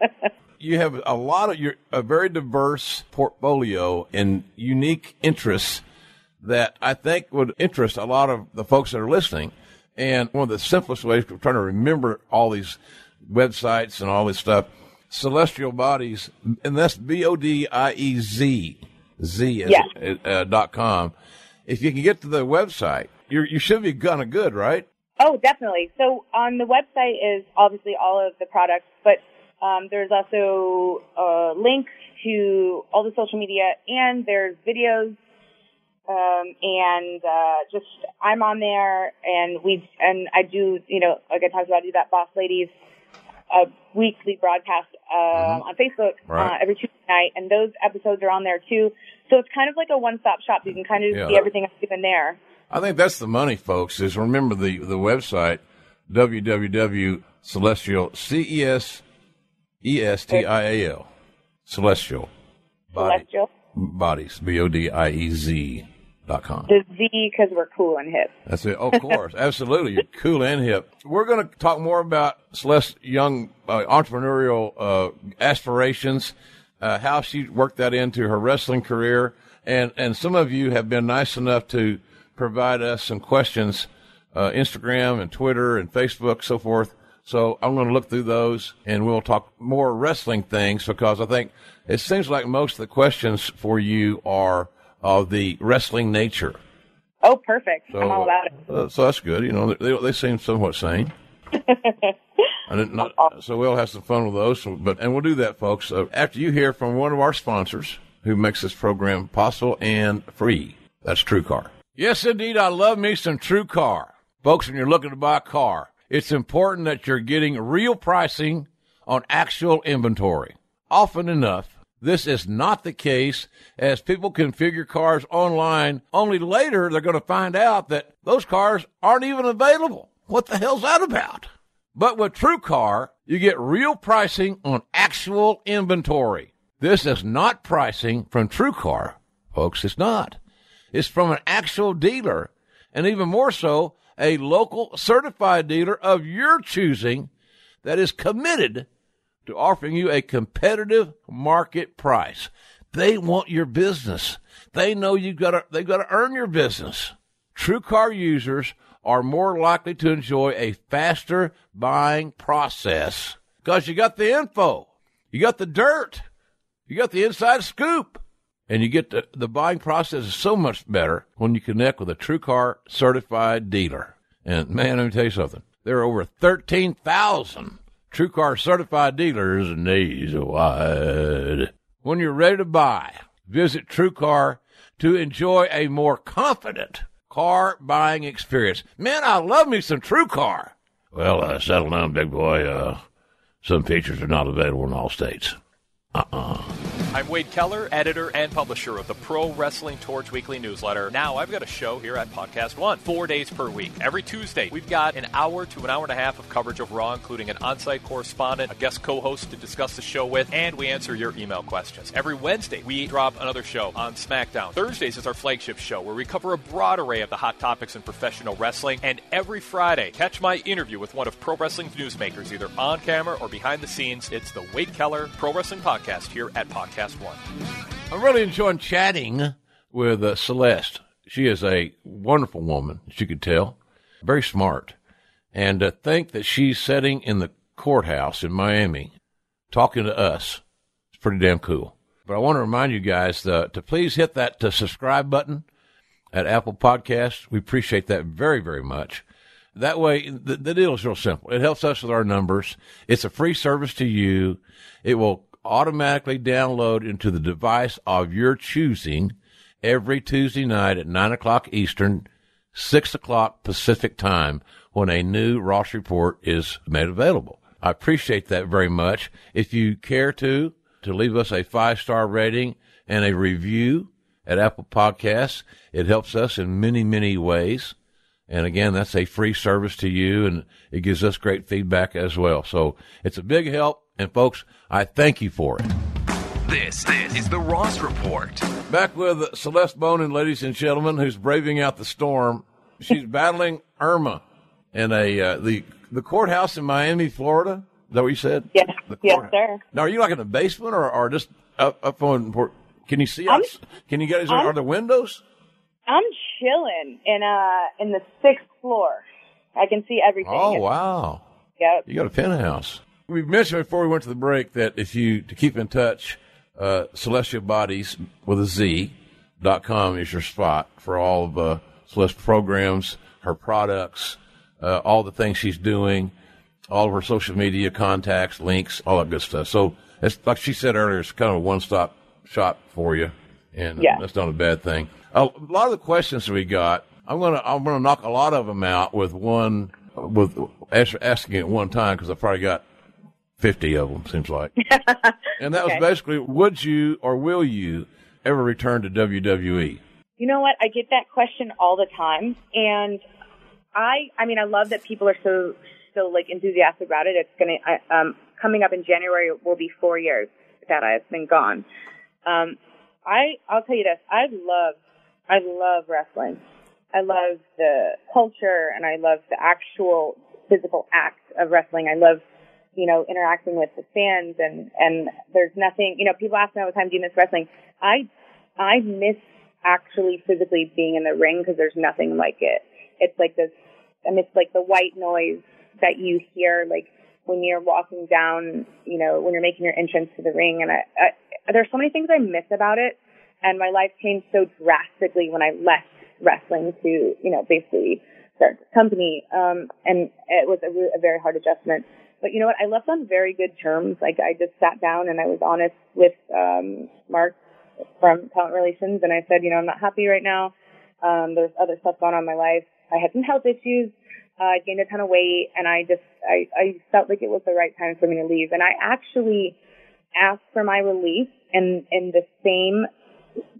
you have a lot of your a very diverse portfolio and unique interests that I think would interest a lot of the folks that are listening. And one of the simplest ways of trying to remember all these websites and all this stuff, celestial bodies, and that's B O D I E Z, Z yeah. uh, dot com. If you can get to the website, you you should be kind of good, right? Oh, definitely. So on the website is obviously all of the products, but um, there's also uh, links to all the social media and there's videos um, and uh, just I'm on there, and we and I do, you know, like I talked about, I do that Boss Ladies uh, weekly broadcast uh, mm-hmm. on Facebook right. uh, every Tuesday night, and those episodes are on there too. So it's kind of like a one-stop shop. You can kind of yeah. see everything in there. I think that's the money, folks. Is remember the the website www.celestial c e s e s t i a l celestial celestial bodies b o d i e z Dot com. The Z because we're cool and hip. That's it. Oh, of course, absolutely. You're cool and hip. We're going to talk more about Celeste Young uh, entrepreneurial uh, aspirations, uh, how she worked that into her wrestling career, and and some of you have been nice enough to provide us some questions, uh, Instagram and Twitter and Facebook, so forth. So I'm going to look through those, and we'll talk more wrestling things because I think it seems like most of the questions for you are of the wrestling nature. Oh, perfect! So, I'm all about it. Uh, so that's good. You know, they they seem somewhat sane. not, so we'll have some fun with those. But and we'll do that, folks. Uh, after you hear from one of our sponsors who makes this program possible and free. That's TrueCar. Yes, indeed. I love me some TrueCar, folks. When you're looking to buy a car, it's important that you're getting real pricing on actual inventory. Often enough, this is not the case as people configure cars online. Only later they're going to find out that those cars aren't even available. What the hell's that about? But with TrueCar, you get real pricing on actual inventory. This is not pricing from TrueCar, folks. It's not. It's from an actual dealer, and even more so, a local certified dealer of your choosing that is committed to offering you a competitive market price. They want your business. They know you've got to, they've got to earn your business. TrueCar users are more likely to enjoy a faster buying process because you got the info, you got the dirt, you got the inside scoop, and you get the, the buying process is so much better when you connect with a TrueCar certified dealer. And man, let me tell you something. There are over 13,000 TrueCar certified dealers nationwide. When you're ready to buy, visit TrueCar to enjoy a more confident car buying experience. Man, I love me some TrueCar. Well, uh, settle down, big boy. Uh, some features are not available in all states. Uh-uh. I'm Wade Keller, editor and publisher of the Pro Wrestling Torch Weekly newsletter. Now I've got a show here at Podcast One, four days per week. Every Tuesday, we've got an hour to an hour and a half of coverage of Raw, including an on-site correspondent, a guest co-host to discuss the show with, and we answer your email questions. Every Wednesday, we drop another show on SmackDown. Thursdays is our flagship show where we cover a broad array of the hot topics in professional wrestling. And every Friday, catch my interview with one of pro wrestling's newsmakers, either on camera or behind the scenes. It's the Wade Keller Pro Wrestling Podcast here at Podcast One. I'm really enjoying chatting with uh, Celeste. She is a wonderful woman, as you can tell, very smart. And to think that she's sitting in the courthouse in Miami talking to us is pretty damn cool. But I want to remind you guys to, to please hit that to subscribe button at Apple Podcasts. We appreciate that very, very much. That way, the, the deal is real simple. It helps us with our numbers. It's a free service to you. It will automatically download into the device of your choosing every Tuesday night at 9 o'clock Eastern, 6 o'clock Pacific time when a new Ross report is made available. I appreciate that very much. If you care to, to leave us a five star rating and a review at Apple Podcasts, it helps us in many, many ways. And again, that's a free service to you and it gives us great feedback as well. So it's a big help. And folks, I thank you for it. This, this is the Ross Report. Back with Celeste Bonin, ladies and gentlemen, who's braving out the storm. She's battling Irma in a uh, the the courthouse in Miami, Florida. Is that what you said? Yes, yes, sir. Now, are you like in the basement or, or just up, up on? Can you see? Out, can you get? Are there windows? I'm chilling in uh in the sixth floor. I can see everything. Oh wow! Yep. You got a penthouse. We mentioned before we went to the break that if you to keep in touch, uh, Celestial Bodies with a Z dot com is your spot for all of uh, Celeste programs, her products, uh, all the things she's doing, all of her social media contacts, links, all that good stuff. So it's like she said earlier. It's kind of a one stop shop for you, and Yeah. that's not a bad thing. A lot of the questions we got, I'm gonna I'm gonna knock a lot of them out with one with asking at one time because I probably got fifty of them. Seems like, and that was basically: Would you or will you ever return to? WWE? You know what? I get that question all the time, and I, I mean, I love that people are so, so like enthusiastic about it. It's gonna, I, um, coming up in January will be four years that I've been gone. Um, I, I'll tell you this: I love, I love wrestling. I love the culture, and I love the actual physical act of wrestling. I love you know, interacting with the fans and, and there's nothing, you know, people ask me all the time, do you miss wrestling? I, I miss actually physically being in the ring because there's nothing like it. It's like this, I miss like the white noise that you hear, like when you're walking down, you know, when you're making your entrance to the ring. And I, I there's so many things I miss about it. And my life changed so drastically when I left wrestling to, you know, basically start the company. Um, and it was a, re- a very hard adjustment. But you know what? I left on very good terms. Like I just sat down and I was honest with um, Mark from Talent Relations, and I said, you know, I'm not happy right now. Um, there's other stuff going on in my life. I had some health issues. Uh, I gained a ton of weight, and I just I, I felt like it was the right time for me to leave. And I actually asked for my release in in the same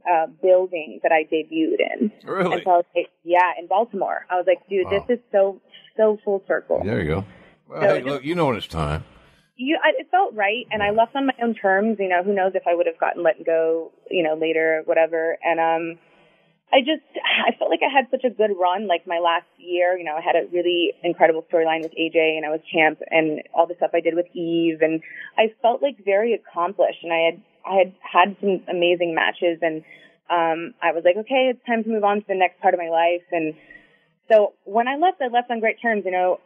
uh, building that I debuted in. Really? And so I was like, yeah, in Baltimore. I was like, dude, Wow. this is so so full circle. There you go. Well, So hey, it look, you know when it's time. you, I, it felt right, and I left on my own terms. You know, who knows if I would have gotten let go, you know, later, whatever. And um, I just, I felt like I had such a good run. Like my last year, you know, I had a really incredible storyline with AJ, and I was champ, and all the stuff I did with Eve, and I felt like very accomplished. And I had, I had had some amazing matches, and um, I was like, okay, it's time to move on to the next part of my life. And so when I left, I left on great terms. You know,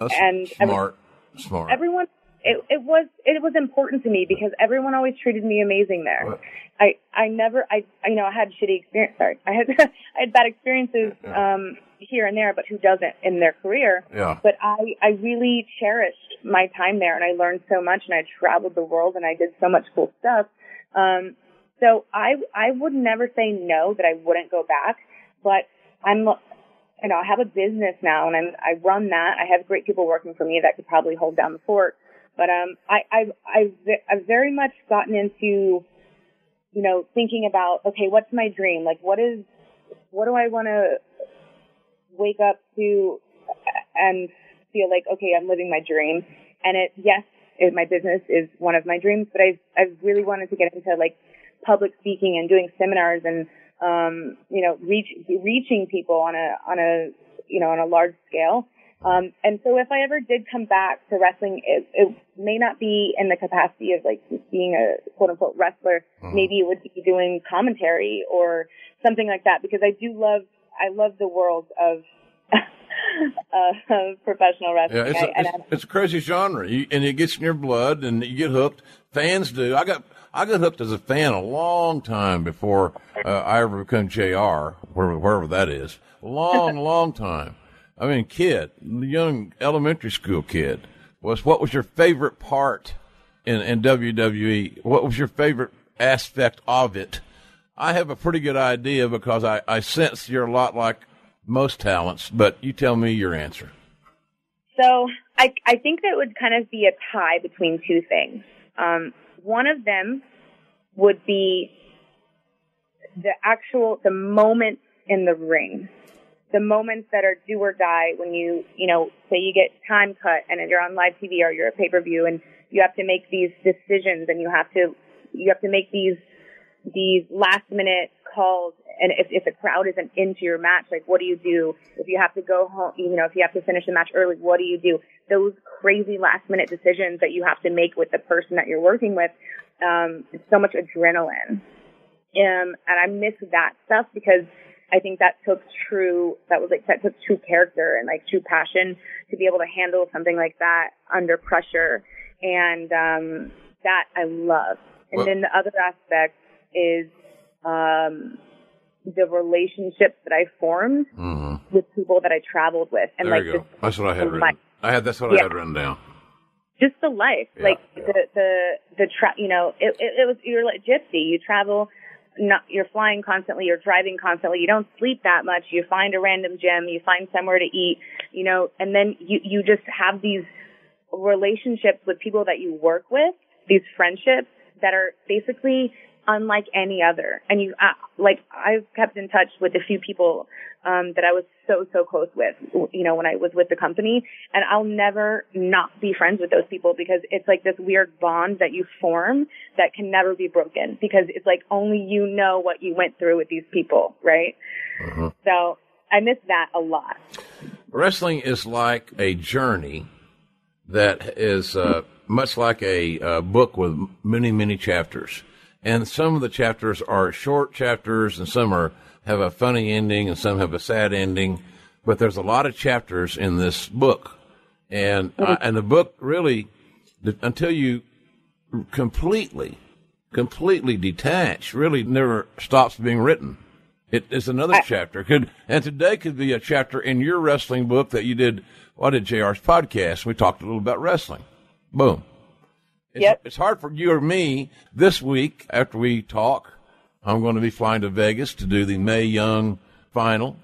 That's And every- smart, smart. everyone it, it was it was important to me because everyone always treated me amazing there. I I never I I you know I had shitty experience sorry I had I had bad experiences um here and there but who doesn't in their career Yeah. but I I really cherished my time there and I learned so much and I traveled the world and I did so much cool stuff um so I I would never say no that I wouldn't go back but I'm you know, I have a business now and I'm, I run that. I have great people working for me that could probably hold down the fort. But, um, I, I've, I've, I've very much gotten into, you know, thinking about, okay, what's my dream? Like, what is, what do I want to wake up to and feel like, okay, I'm living my dream. And it, yes, it, my business is one of my dreams, but I, I really wanted to get into like public speaking and doing seminars and, um, you know, reach, reaching people on a, on a, you know, on a large scale. Um, and so if I ever did come back to wrestling, it, it may not be in the capacity of like being a quote unquote wrestler. Maybe it would be doing commentary or something like that because I do love, I love the world of, uh, of professional wrestling. Yeah, it's I- a, and it's, it's a crazy genre, you, and it gets in your blood, and you get hooked. Fans do. I got I got hooked as a fan a long time before uh, I ever became Jr. Wherever, wherever that is, long, long time. I mean, kid, the young elementary school kid. Was what was your favorite part in, in WWE? What was your favorite aspect of it? I have a pretty good idea because I, I sense you're a lot like most talents, but you tell me your answer. So I, I think that would kind of be a tie between two things. Um, one of them would be the actual, the moments in the ring. The moments that are do or die when you, you know, say you get time cut and you're on live TV or you're a pay-per-view and you have to make these decisions and you have to, you have to make these, these last minute calls and if, if the crowd isn't into your match, like what do you do? If you have to go home, you know, if you have to finish the match early, what do you do? Those crazy last minute decisions that you have to make with the person that you're working with, um, it's so much adrenaline. Um, and I miss that stuff because I think that took true, that was like, that took true character and like true passion to be able to handle something like that under pressure. And, um, that I love. And Well- then the other aspect is, um, the relationships that I formed mm-hmm. with people that I traveled with. And there like you go. That's what I had written. I had that's what Yeah. I had written down. just the life, Yeah, like yeah. the the the tra- you know, it, it it was you're like gypsy. You travel, not you're flying constantly, you're driving constantly. You don't sleep that much. You find a random gym, you find somewhere to eat, you know, and then you you just have these relationships with people that you work with, these friendships that are basically unlike any other. And you, uh, like, I've kept in touch with a few people, um, that I was so, so close with, you know, when I was with the company. And I'll never not be friends with those people because it's like this weird bond that you form that can never be broken because it's like only you know what you went through with these people, right? So I miss that a lot. Wrestling is like a journey that is uh, much like a uh, book with many, many chapters. And some of the chapters are short chapters, and some are have a funny ending, and some have a sad ending. But there's a lot of chapters in this book, and uh, and the book really, until you completely, completely detach, really never stops being written. It is another chapter. Could and today could be a chapter in your wrestling book that you did. What did JR's podcast? We talked a little about wrestling. Boom. It's, Yep. it's hard for you or me this week after we talk. I'm going to be flying to Vegas to do the Mae Young final.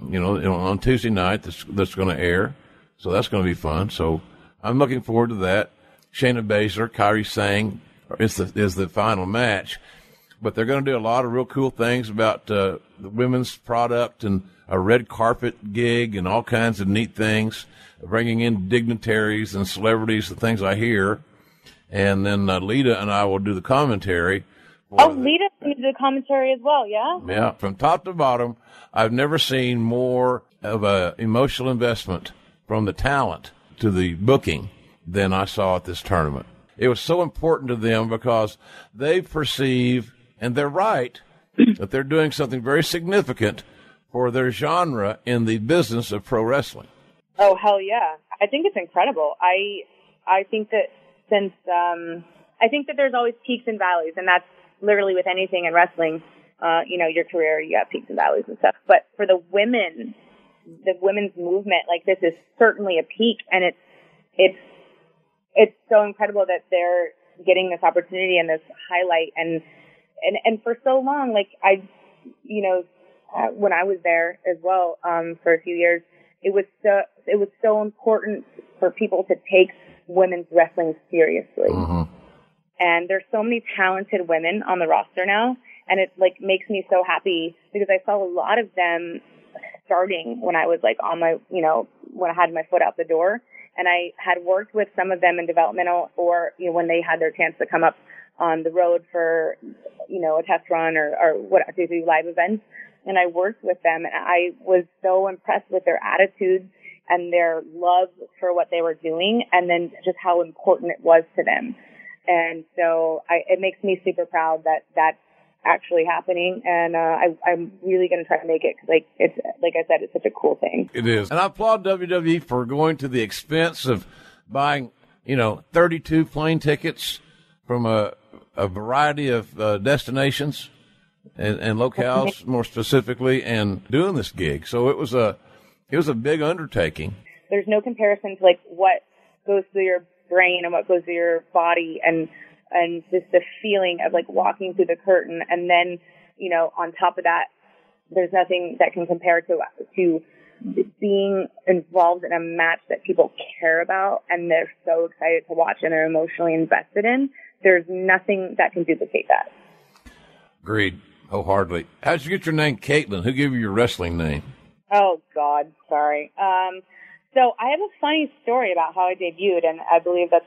You know, on Tuesday night that's that's going to air. So that's going to be fun. So I'm looking forward to that. Shayna Baszler, Kairi Sane is the is the final match but they're going to do a lot of real cool things about uh, the women's product and a red carpet gig and all kinds of neat things, bringing in dignitaries and celebrities, the things I hear. And then uh, Lita and I will do the commentary. Oh, the- Lita did the commentary as well, yeah? yeah, from top to bottom, I've never seen more of a emotional investment from the talent to the booking than I saw at this tournament. It was so important to them because they perceive, and they're right, that they're doing something very significant for their genre in the business of pro wrestling. Oh hell yeah! I think it's incredible. I I think that since um I think that there's always peaks and valleys, and that's literally with anything in wrestling. Uh, you know, your career, you have peaks and valleys and stuff. But for the women, the women's movement, like this is certainly a peak, and it's it's it's so incredible that they're getting this opportunity and this highlight and and and for so long like i you know uh, when i was there as well um for a few years it was so it was so important for people to take women's wrestling seriously. Mm-hmm. And there's so many talented women on the roster now and it like makes me so happy because i saw a lot of them starting when i was like on my you know when i had my foot out the door. And I had worked with some of them in developmental or, you know, when they had their chance to come up on the road for, you know, a test run or, or what, to do live events. And I worked with them and I was so impressed with their attitudes and their love for what they were doing and then just how important it was to them. And so I, it makes me super proud that that's actually happening. And, uh, I, I'm really going to try to make it because like, it's, like I said, it's such a cool thing. It is. And I applaud WWE for going to the expense of buying, you know, 32 plane tickets from a, a variety of uh, destinations and, and locales more specifically and doing this gig. So it was a, it was a big undertaking. there's no comparison to like what goes through your brain and what goes through your body and and just the feeling of like walking through the curtain and then you know on top of that there's nothing that can compare to to being involved in a match that people care about and they're so excited to watch and they're emotionally invested in there's nothing that can duplicate that Agreed. Wholeheartedly. How'd you get your name, Kaitlyn? Who gave you your wrestling name? Oh God, sorry. Um, so I have a funny story about how I debuted, and I believe that's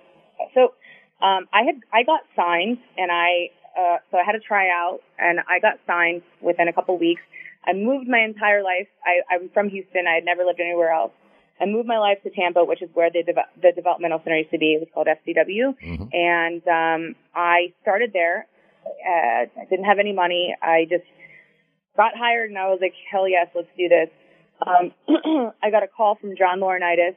so. Um, I had I got signed, and I uh, so I had a tryout, and I got signed within a couple weeks. I moved my entire life. I, I'm from Houston. I had never lived anywhere else. I moved my life to Tampa, which is where the deve- the developmental center used to be. It was called FCW, and um, I started there. Uh, I didn't have any money. I just got hired, and I was like, hell yes, let's do this. Um, I got a call from John Laurinaitis,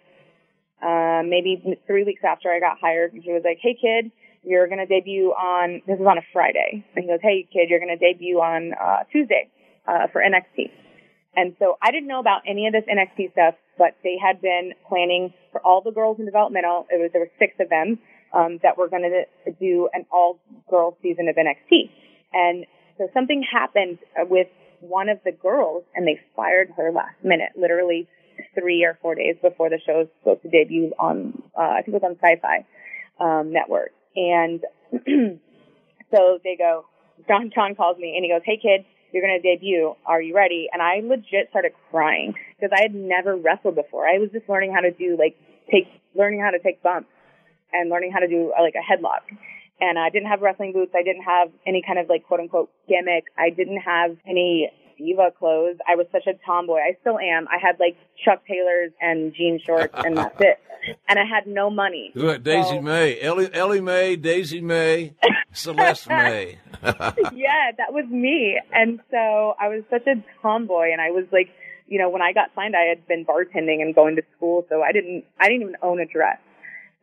uh, maybe three weeks after I got hired. And he was like, hey kid, you're to debut on, this is on a Friday. And he goes, hey kid, you're to debut on, uh, Tuesday, uh, for NXT. And so I didn't know about any of this NXT stuff but they had been planning for all the girls in developmental. It was there were six of them um, that were going to do an all girls season of NXT, and so something happened with one of the girls, and they fired her last minute, literally three or four days before the show was supposed to debut on, uh, I think it was on Sci-Fi um, Network, and so they go. John John calls me and he goes, "Hey kid, you're going to debut. Are you ready?" And I legit started crying because I had never wrestled before. I was just learning how to do like take learning how to take bumps and learning how to do like a headlock. And I didn't have wrestling boots. I didn't have any kind of like quote unquote gimmick. I didn't have any diva clothes. I was such a tomboy. I still am. I had like Chuck Taylors and jean shorts and that's it. And I had no money. Look, Daisy So- May, Ellie, Ellie May, Daisy May, Celeste May. yeah, that was me. And so I was such a tomboy and I was like, you know, when I got signed, I had been bartending and going to school. So I didn't, I didn't even own a dress.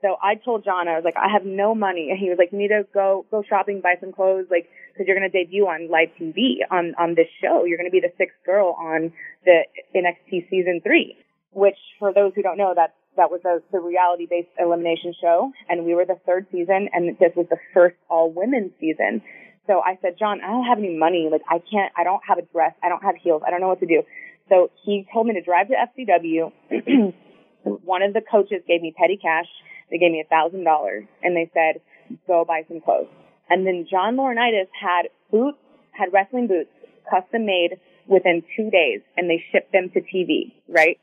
So I told John, I was like, I have no money. And he was like, you need to go, go shopping, buy some clothes, like, cause you're going to debut on live TV on, on this show. You're going to be the sixth girl on the NXT season three, which for those who don't know, that, that was a, the reality based elimination show. And we were the third season and this was the first all women season. So I said, John, I don't have any money. Like I can't, I don't have a dress. I don't have heels. I don't know what to do. So he told me to drive to FCW. One of the coaches gave me petty cash. They gave me a thousand dollars and they said, go buy some clothes. And then John Laurinaitis had boots, had wrestling boots custom made within two days and they shipped them to TV, right?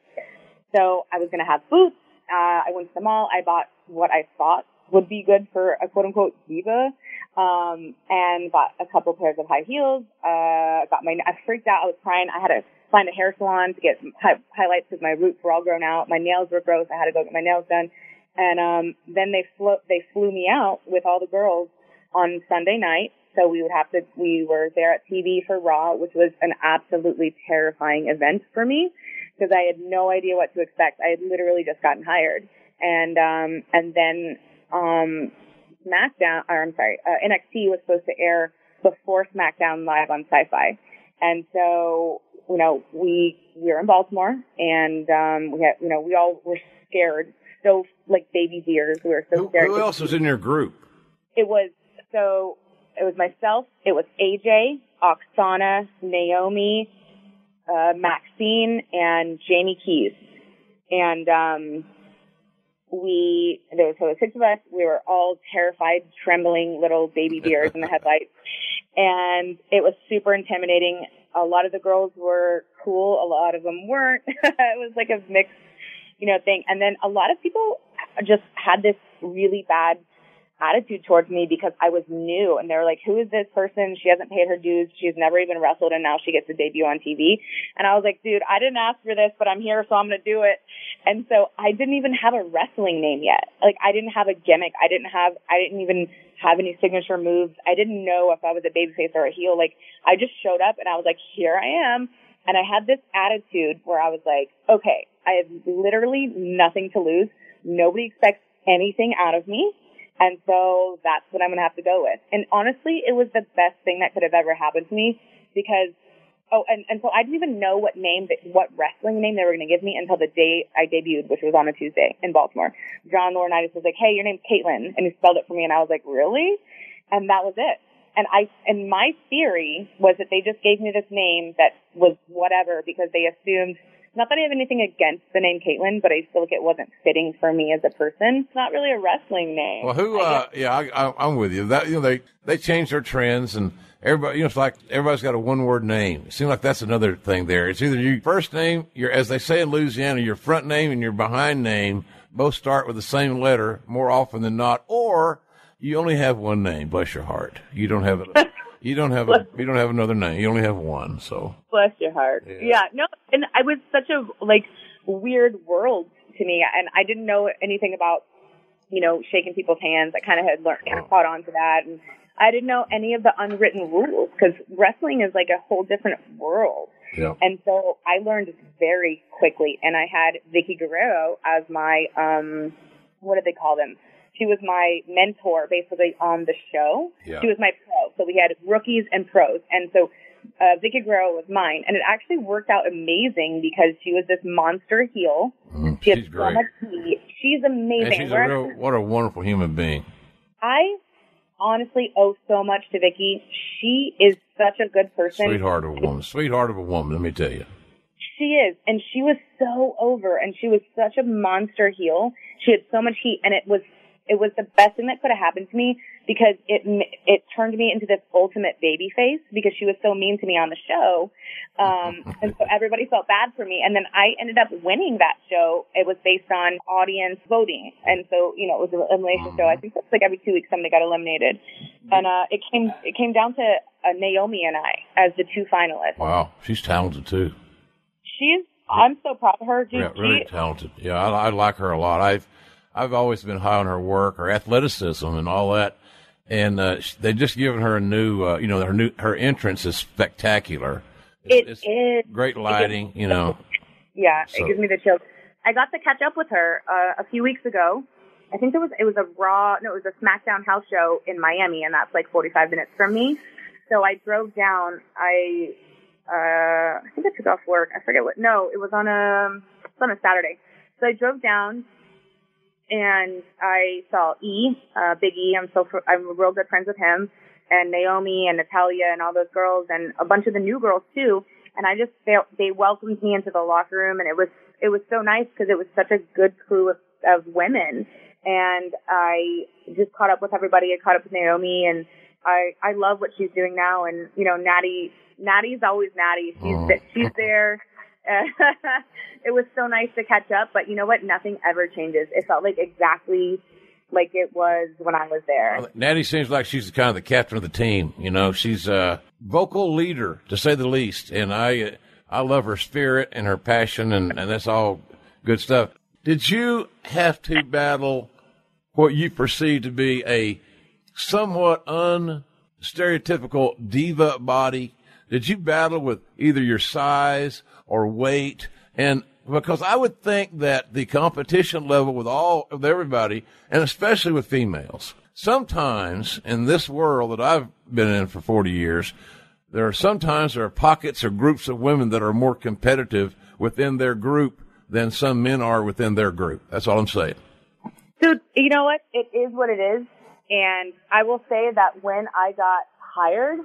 So I was going to have boots. Uh, I went to the mall. I bought what I thought would be good for a quote unquote diva. Um, and bought a couple pairs of high heels. Uh, got my, I freaked out. I was crying. I had to find a hair salon to get some hi- highlights because my roots were all grown out. My nails were gross. I had to go get my nails done. And, um, then they flew, they flew me out with all the girls on Sunday night. So we would have to, we were there at TV for Raw, which was an absolutely terrifying event for me because I had no idea what to expect. I had literally just gotten hired. And, um, and then, um, SmackDown, or I'm sorry, uh, NXT was supposed to air before SmackDown live on Sci-Fi. And so, you know, we, we were in Baltimore and, um, we had, you know, we all were scared. So, like baby's ears. We were so Who, scared. who else was in your group? It was so it was myself, it was AJ, Aksana, Naomi, uh, Maxine, and Jamie Keyes. And um we there was so there six of us, we were all terrified, trembling little baby deers in the headlights. And it was super intimidating. A lot of the girls were cool, a lot of them weren't. it was like a mixed, you know, thing. And then a lot of people just had this really bad attitude towards me because I was new and they were like, who is this person? She hasn't paid her dues. She's never even wrestled and now she gets a debut on TV. And I was like, dude, I didn't ask for this, but I'm here, so I'm going to do it. And so I didn't even have a wrestling name yet. Like I didn't have a gimmick. I didn't have, I didn't even have any signature moves. I didn't know if I was a babyface or a heel. Like I just showed up and I was like, here I am. And I had this attitude where I was like, okay, I have literally nothing to lose. Nobody expects anything out of me. And so that's what I'm going to have to go with. And honestly, it was the best thing that could have ever happened to me because, oh, and, and so I didn't even know what name, what wrestling name they were going to give me until the day I debuted, which was on a Tuesday in Baltimore. John Laurinaitis was like, hey, your name's Kaitlyn. And he spelled it for me. And I was like, really? And that was it. And I, and my theory was that they just gave me this name that was whatever because they assumed not that I have anything against the name Kaitlyn, but I feel like it wasn't fitting for me as a person. It's not really a wrestling name. Well, who? I Uh, yeah, I, I, I'm with you. That you know they they changed their trends and everybody. You know, it's like everybody's got a one word name. It seems like that's another thing there. It's either your first name, your as they say in Louisiana, your front name and your behind name both start with the same letter more often than not, or you only have one name. Bless your heart. You don't have it. You don't have a, you don't have another name. You only have one. So Bless your heart. Yeah. no, and I was such a like weird world to me, and I didn't know anything about you know shaking people's hands. I kind of had learned, kind of caught on to that, and I didn't know any of the unwritten rules because wrestling is like a whole different world. yeah. And so I learned very quickly, and I had Vickie Guerrero as my um, what do they call them? She was my mentor basically on the show. Yeah. She was my pro. So we had rookies and pros, and so uh, Vickie Guerrero was mine, and it actually worked out amazing because she was this monster heel. Mm, She she's great. She's And amazing. she's a real, what a wonderful human being. I honestly owe so much to Vickie. She is such a good person. Sweetheart of a woman. Sweetheart of a woman, let me tell you. She is, and she was so over, and she was such a monster heel. She had so much heat, and it was it was the best thing that could have happened to me because it it turned me into this ultimate baby face because she was so mean to me on the show, um, and so everybody felt bad for me. And then I ended up winning that show. It was based on audience voting, and so you know it was an elimination show. I think it's like every two weeks somebody got eliminated, and uh, it came it came down to uh, Naomi and I as the two finalists. Wow, she's talented too. She's. I'm so proud of her. Dude, Yeah, really she, talented. Yeah, I, I like her a lot. I've I've always been high on her work, her athleticism, and all that. And uh, they just given her a new, uh, you know, her new her entrance is spectacular. It It's, is. great lighting, you know. Yeah, So- it gives me the chills. I got to catch up with her uh, a few weeks ago. I think there was it was a Raw, no, it was a SmackDown house show in Miami, and that's like 45 minutes from me. So I drove down. I uh, I think I took off work. I forget what. No, it was on a it was on a Saturday. So I drove down, and I saw E, uh, Big E. I'm so fr- I'm real good friends with him, and Naomi and Natalya and all those girls, and a bunch of the new girls too. And I just felt they welcomed me into the locker room, and it was it was so nice because it was such a good crew of, of women. And I just caught up with everybody. I caught up with Naomi, and I I love what she's doing now. And you know, Natty Natty's always Natty. She's Oh. she's there. it was so nice to catch up, but you know what? Nothing ever changes. It felt like exactly like it was when I was there. Natty seems like she's kind of the captain of the team. You know, she's a vocal leader to say the least, and I I love her spirit and her passion, and, and that's all good stuff. Did you have to battle what you perceive to be a somewhat unstereotypical diva body? Did you battle with either your size or weight? And because I would think that the competition level with all with everybody, and especially with females, sometimes in this world that I've been in for forty years, there are sometimes there are pockets or groups of women that are more competitive within their group than some men are within their group. That's all I'm saying. So you know what? It is what it is. And I will say that when I got hired,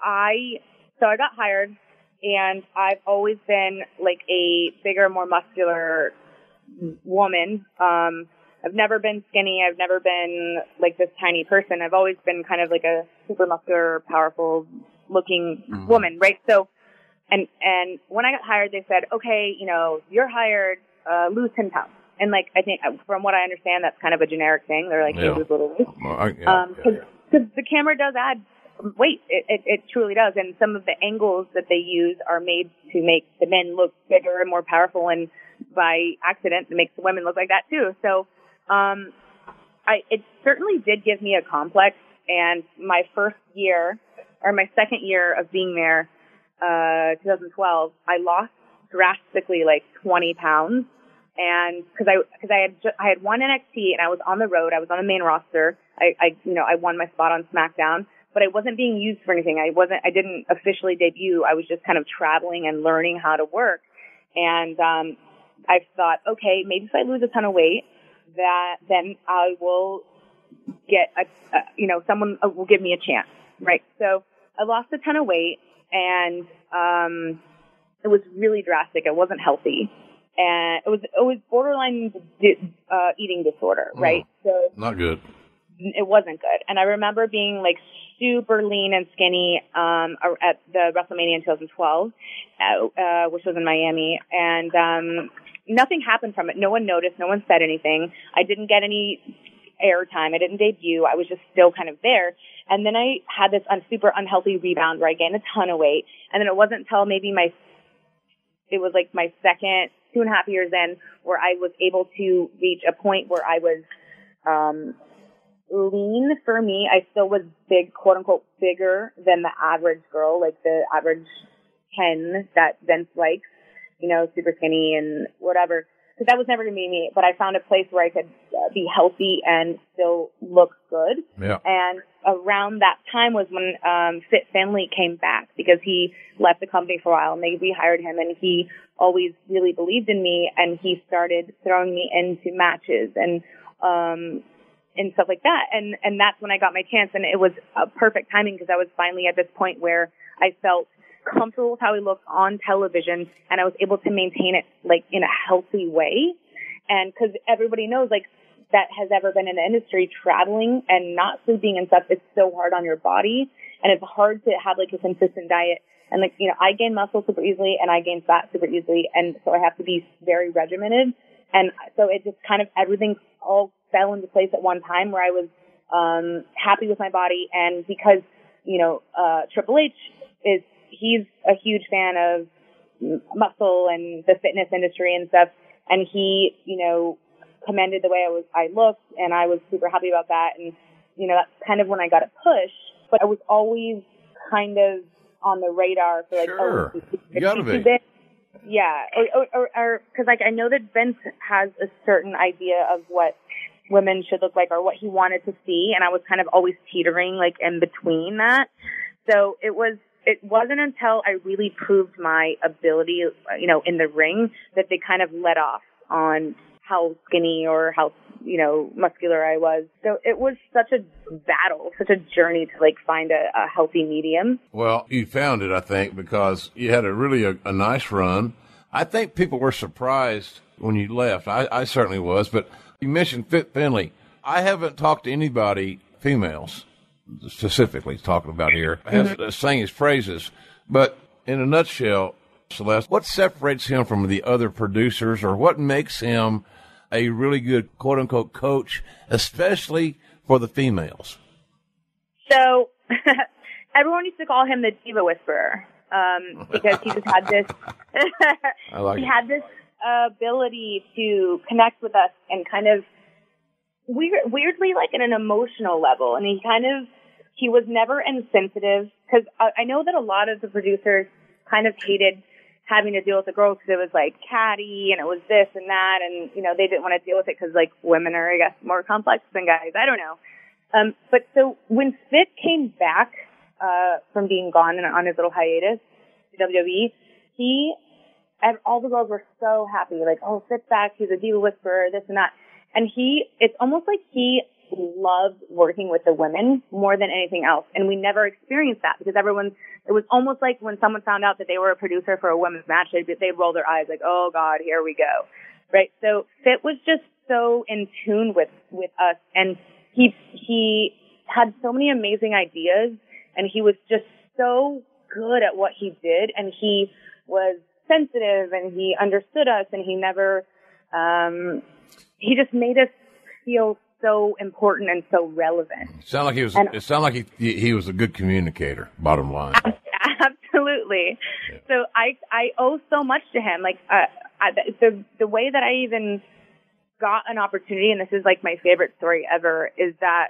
I, so I got hired and I've always been like a bigger, more muscular woman. Um, I've never been skinny. I've never been like this tiny person. I've always been kind of like a super muscular, powerful looking woman, right? So, and, and when I got hired, they said, okay, you know, you're hired, uh, lose 10 pounds. And like, I think from what I understand, that's kind of a generic thing. They're like, hey, lose a little weight. Well, I- yeah, Um, yeah, cause, yeah. 'cause the camera does add weight. It, it, it truly does. And some of the angles that they use are made to make the men look bigger and more powerful. And by accident, it makes the women look like that too. So, um, I, it certainly did give me a complex. And my first year or my second year of being there, uh, 2012, I lost drastically like 20 pounds. And cause I, cause I had, ju- I had won NXT and I was on the road. I was on the main roster. I, I, you know, I won my spot on SmackDown, but I wasn't being used for anything. I wasn't, I didn't officially debut. I was just kind of traveling and learning how to work. And, um, I thought, okay, maybe if I lose a ton of weight, that then I will get a, a you know, someone uh, will give me a chance, right? So I lost a ton of weight and, um, it was really drastic. It wasn't healthy. And it was, it was borderline di- uh, eating disorder, right? So Not good. it wasn't good. And I remember being like super lean and skinny um at the WrestleMania in 2012, uh, uh, which was in Miami, and um nothing happened from it. No one noticed. No one said anything. I didn't get any airtime. I didn't debut. I was just still kind of there. And then I had this un- super unhealthy rebound where I gained a ton of weight. And then it wasn't until maybe my it was like my second two and a half years in where I was able to reach a point where I was um lean for me. I still was big, quote unquote, bigger than the average girl, like the average 10 that Vince likes, you know, super skinny and whatever. because that was never going to be me. But I found a place where I could uh, be healthy and still look good. Yeah. And around that time was when um, Fit Finlay came back because he left the company for a while and they rehired him and he always really believed in me and he started throwing me into matches and um and stuff like that and and that's when I got my chance and it was a perfect timing because I was finally at this point where I felt comfortable with how I looked on television and I was able to maintain it like in a healthy way and because everybody knows like that has ever been in the industry traveling and not sleeping and stuff it's so hard on your body and it's hard to have like a consistent diet and like, you know, I gain muscle super easily and I gain fat super easily. And so I have to be very regimented. And so it just kind of everything all fell into place at one time where I was, um, happy with my body. And because, you know, uh, Triple H is, he's a huge fan of muscle and the fitness industry and stuff. And he, you know, commended the way I was, I looked and I was super happy about that. And, you know, that's kind of when I got a push, but I was always kind of on the radar for like, Sure. oh, You gotta be. Vince- Yeah, or or or because like I know that Vince has a certain idea of what women should look like or what he wanted to see, and I was kind of always teetering like in between that. So it was it wasn't until I really proved my ability, you know, in the ring that they kind of let off on how skinny or how you know muscular I was. So it was such a battle, such a journey to like find a, a healthy medium. Well, you found it, I think, because you had a really a, a nice run. I think people were surprised when you left. I, I certainly was, but you mentioned Fit Finlay. I haven't talked to anybody, females specifically, talking about here, has, uh, sang his praises. But in a nutshell, Celeste, what separates him from the other producers, or what makes him a really good quote unquote coach, especially for the females? So everyone used to call him the diva whisperer um, because he just had this. I like he it. had this ability to connect with us and kind of weird, weirdly like in an emotional level. And he kind of he was never insensitive because I, I know that a lot of the producers kind of hated having to deal with the girls because it was like catty and it was this and that and you know they didn't want to deal with it because like women are I guess more complex than guys. I don't know. Um, but so when Fit came back uh, from being gone and on his little hiatus, to WWE, he and all the girls were so happy, like, oh, Fit's back, he's a diva whisperer, this and that. And he, it's almost like he loved working with the women more than anything else. And we never experienced that because everyone, it was almost like when someone found out that they were a producer for a women's match, they'd, they'd roll their eyes like, oh God, here we go. Right? So Fit was just so in tune with, with us and he, he had so many amazing ideas and he was just so good at what he did and he was sensitive and he understood us and he never um he just made us feel so important and so relevant Sound like he was. And- it sounded like he, he was a good communicator. Bottom line. absolutely so i i owe so much to him like uh I, the the way that i even got an opportunity and this is like my favorite story ever is that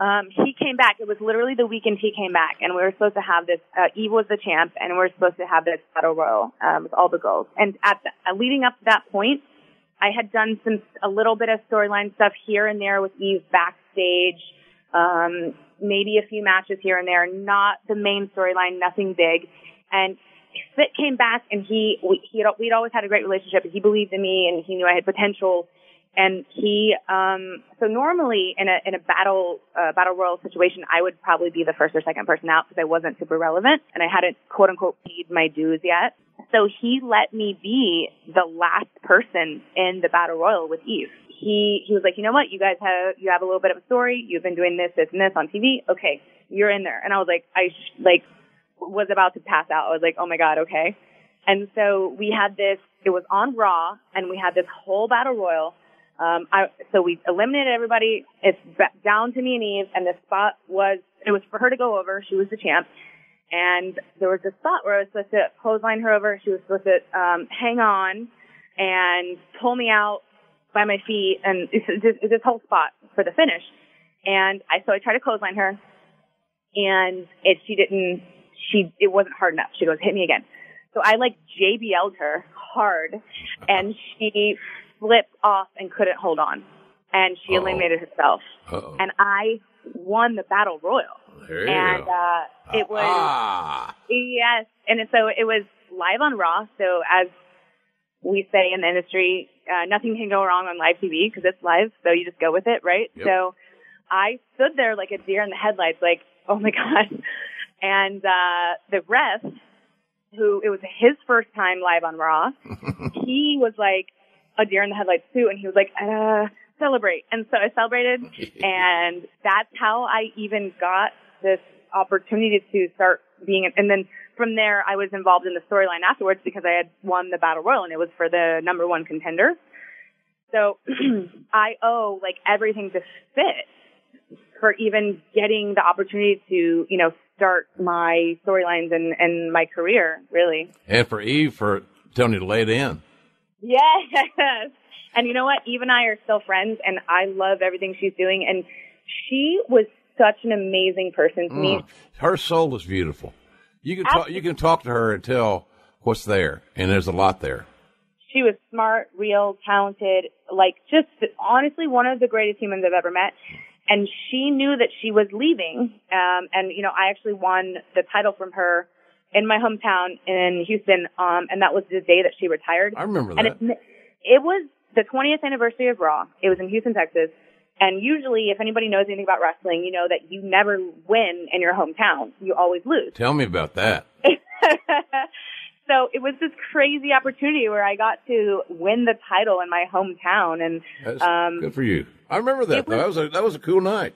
um, he came back. It was literally the weekend he came back, and we were supposed to have this. Uh, Eve was the champ, and we were supposed to have this battle royal um, with all the girls. And at the, uh, leading up to that point, I had done some a little bit of storyline stuff here and there with Eve backstage, um, maybe a few matches here and there. Not the main storyline, nothing big. And Fit came back, and he we, he had, we'd always had a great relationship. He believed in me, and he knew I had potential and he um so normally in a in a battle uh, battle royal situation i would probably be the first or second person out because i wasn't super relevant and i hadn't quote unquote paid my dues yet. So he let me be the last person in the battle royal with eve. He he was like you know what? You guys have you have a little bit of a story. You've been doing this this and this on tv okay you're in there. And i was like i sh- like was about to pass out. I was like oh my god okay. And so we had this it was on raw and we had this whole battle royal um, I, so we eliminated everybody. It's down to me and Eve, and the spot was it was for her to go over. She was the champ, and there was a spot where I was supposed to clothesline her over. She was supposed to um, hang on and pull me out by my feet, and it's, it's, it's this whole spot for the finish. And I so I tried to clothesline her, and it she didn't she it wasn't hard enough. She goes hit me again. So I like JBL'd her hard, and she flipped off and couldn't hold on, and she Uh-oh. eliminated herself, Uh-oh. and I won the battle royal. There and uh, it was Ah, yes, and so it was live on Raw. So as we say in the industry, uh, nothing can go wrong on live TV because it's live. So you just go with it, right? Yep. So I stood there like a deer in the headlights, like, oh my god. And uh, the ref, who it was his first time live on Raw, he was like a deer in the headlights too, and he was like, uh, celebrate. And so I celebrated, and that's how I even got this opportunity to start being. And then from there, I was involved in the storyline afterwards because I had won the battle royal, and it was for the number one contender. So I owe like everything to fit for even getting the opportunity to, you know, start my storylines and, and my career, really. and for Eve for telling you to lay it in. Yes. And you know what? Eve and I are still friends and I love everything she's doing. And she was such an amazing person to me. Mm. Her soul is beautiful. You can talk. You can talk to her and tell what's there, and there's a lot there. She was smart, real, talented, like just honestly one of the greatest humans I've ever met. And she knew that she was leaving. Um, and you know, I actually won the title from her in my hometown in Houston. Um, and that was the day that she retired. I remember And that. it, it was the 20th anniversary of Raw. It was in Houston, Texas. And usually, if anybody knows anything about wrestling, you know that you never win in your hometown. You always lose. Tell me about that. so it was this crazy opportunity where I got to win the title in my hometown, and That's um, good for you. I remember that. though. That was a that was a cool night.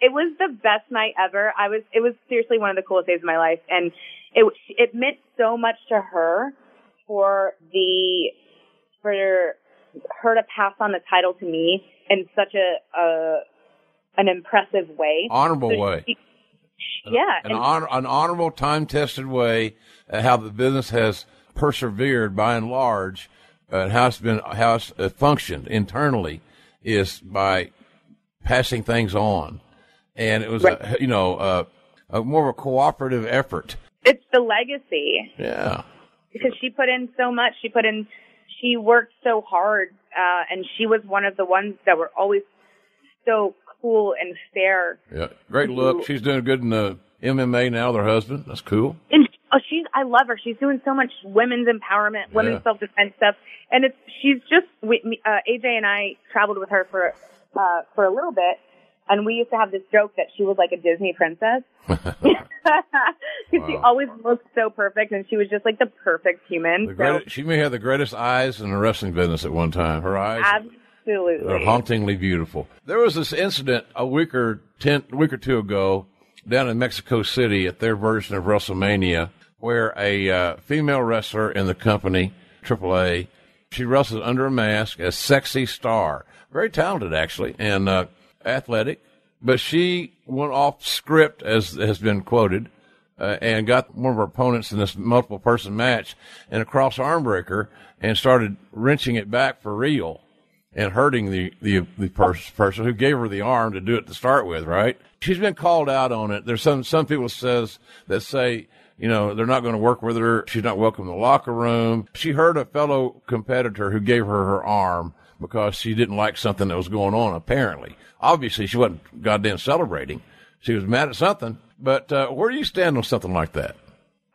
it was the best night ever. I was it was seriously one of the coolest days of my life, and it it meant so much to her for the for her to pass on the title to me in such a, a an impressive way, Honorable So way. she- yeah, An, and- honor, an honorable, time tested way uh, how the business has persevered by and large, uh, and how it's been how it's uh, functioned internally is by passing things on, and it was a, you know uh, a more of a cooperative effort. It's the legacy. Yeah. because she put in so much. She put in, she worked so hard, uh, and she was one of the ones that were always so cool and fair. Yeah, great look. She's doing good in the MMA now. With her husband. That's cool. And oh, she's, I love her. She's doing so much women's empowerment, women's Yeah. self defense stuff, and it's she's just. We, me- uh, AJ and I traveled with her for uh, for a little bit. And we used to have this joke that she was like a Disney princess. Because she always looked so perfect and she was just like the perfect human. The so, greatest, she may have the greatest eyes in the wrestling business at one time. Her eyes absolutely. are hauntingly beautiful. There was this incident a week or ten, week or two ago down in Mexico City at their version of WrestleMania, where a uh, female wrestler in the company AAA, she wrestled under a mask as sexy star, very talented actually and uh, athletic, but she went off script as has been quoted uh, and got one of her opponents in this multiple person match in a cross arm breaker and started wrenching it back for real and hurting the, the, the pers- person who gave her the arm to do it to start with, right? She's been called out on it. There's some, some people says that say, you know, they're not going to work with her. She's not welcome in the locker room. She hurt a fellow competitor who gave her her arm because she didn't like something that was going on, apparently. Obviously, she wasn't goddamn celebrating. She was mad at something. But uh, where do you stand on something like that?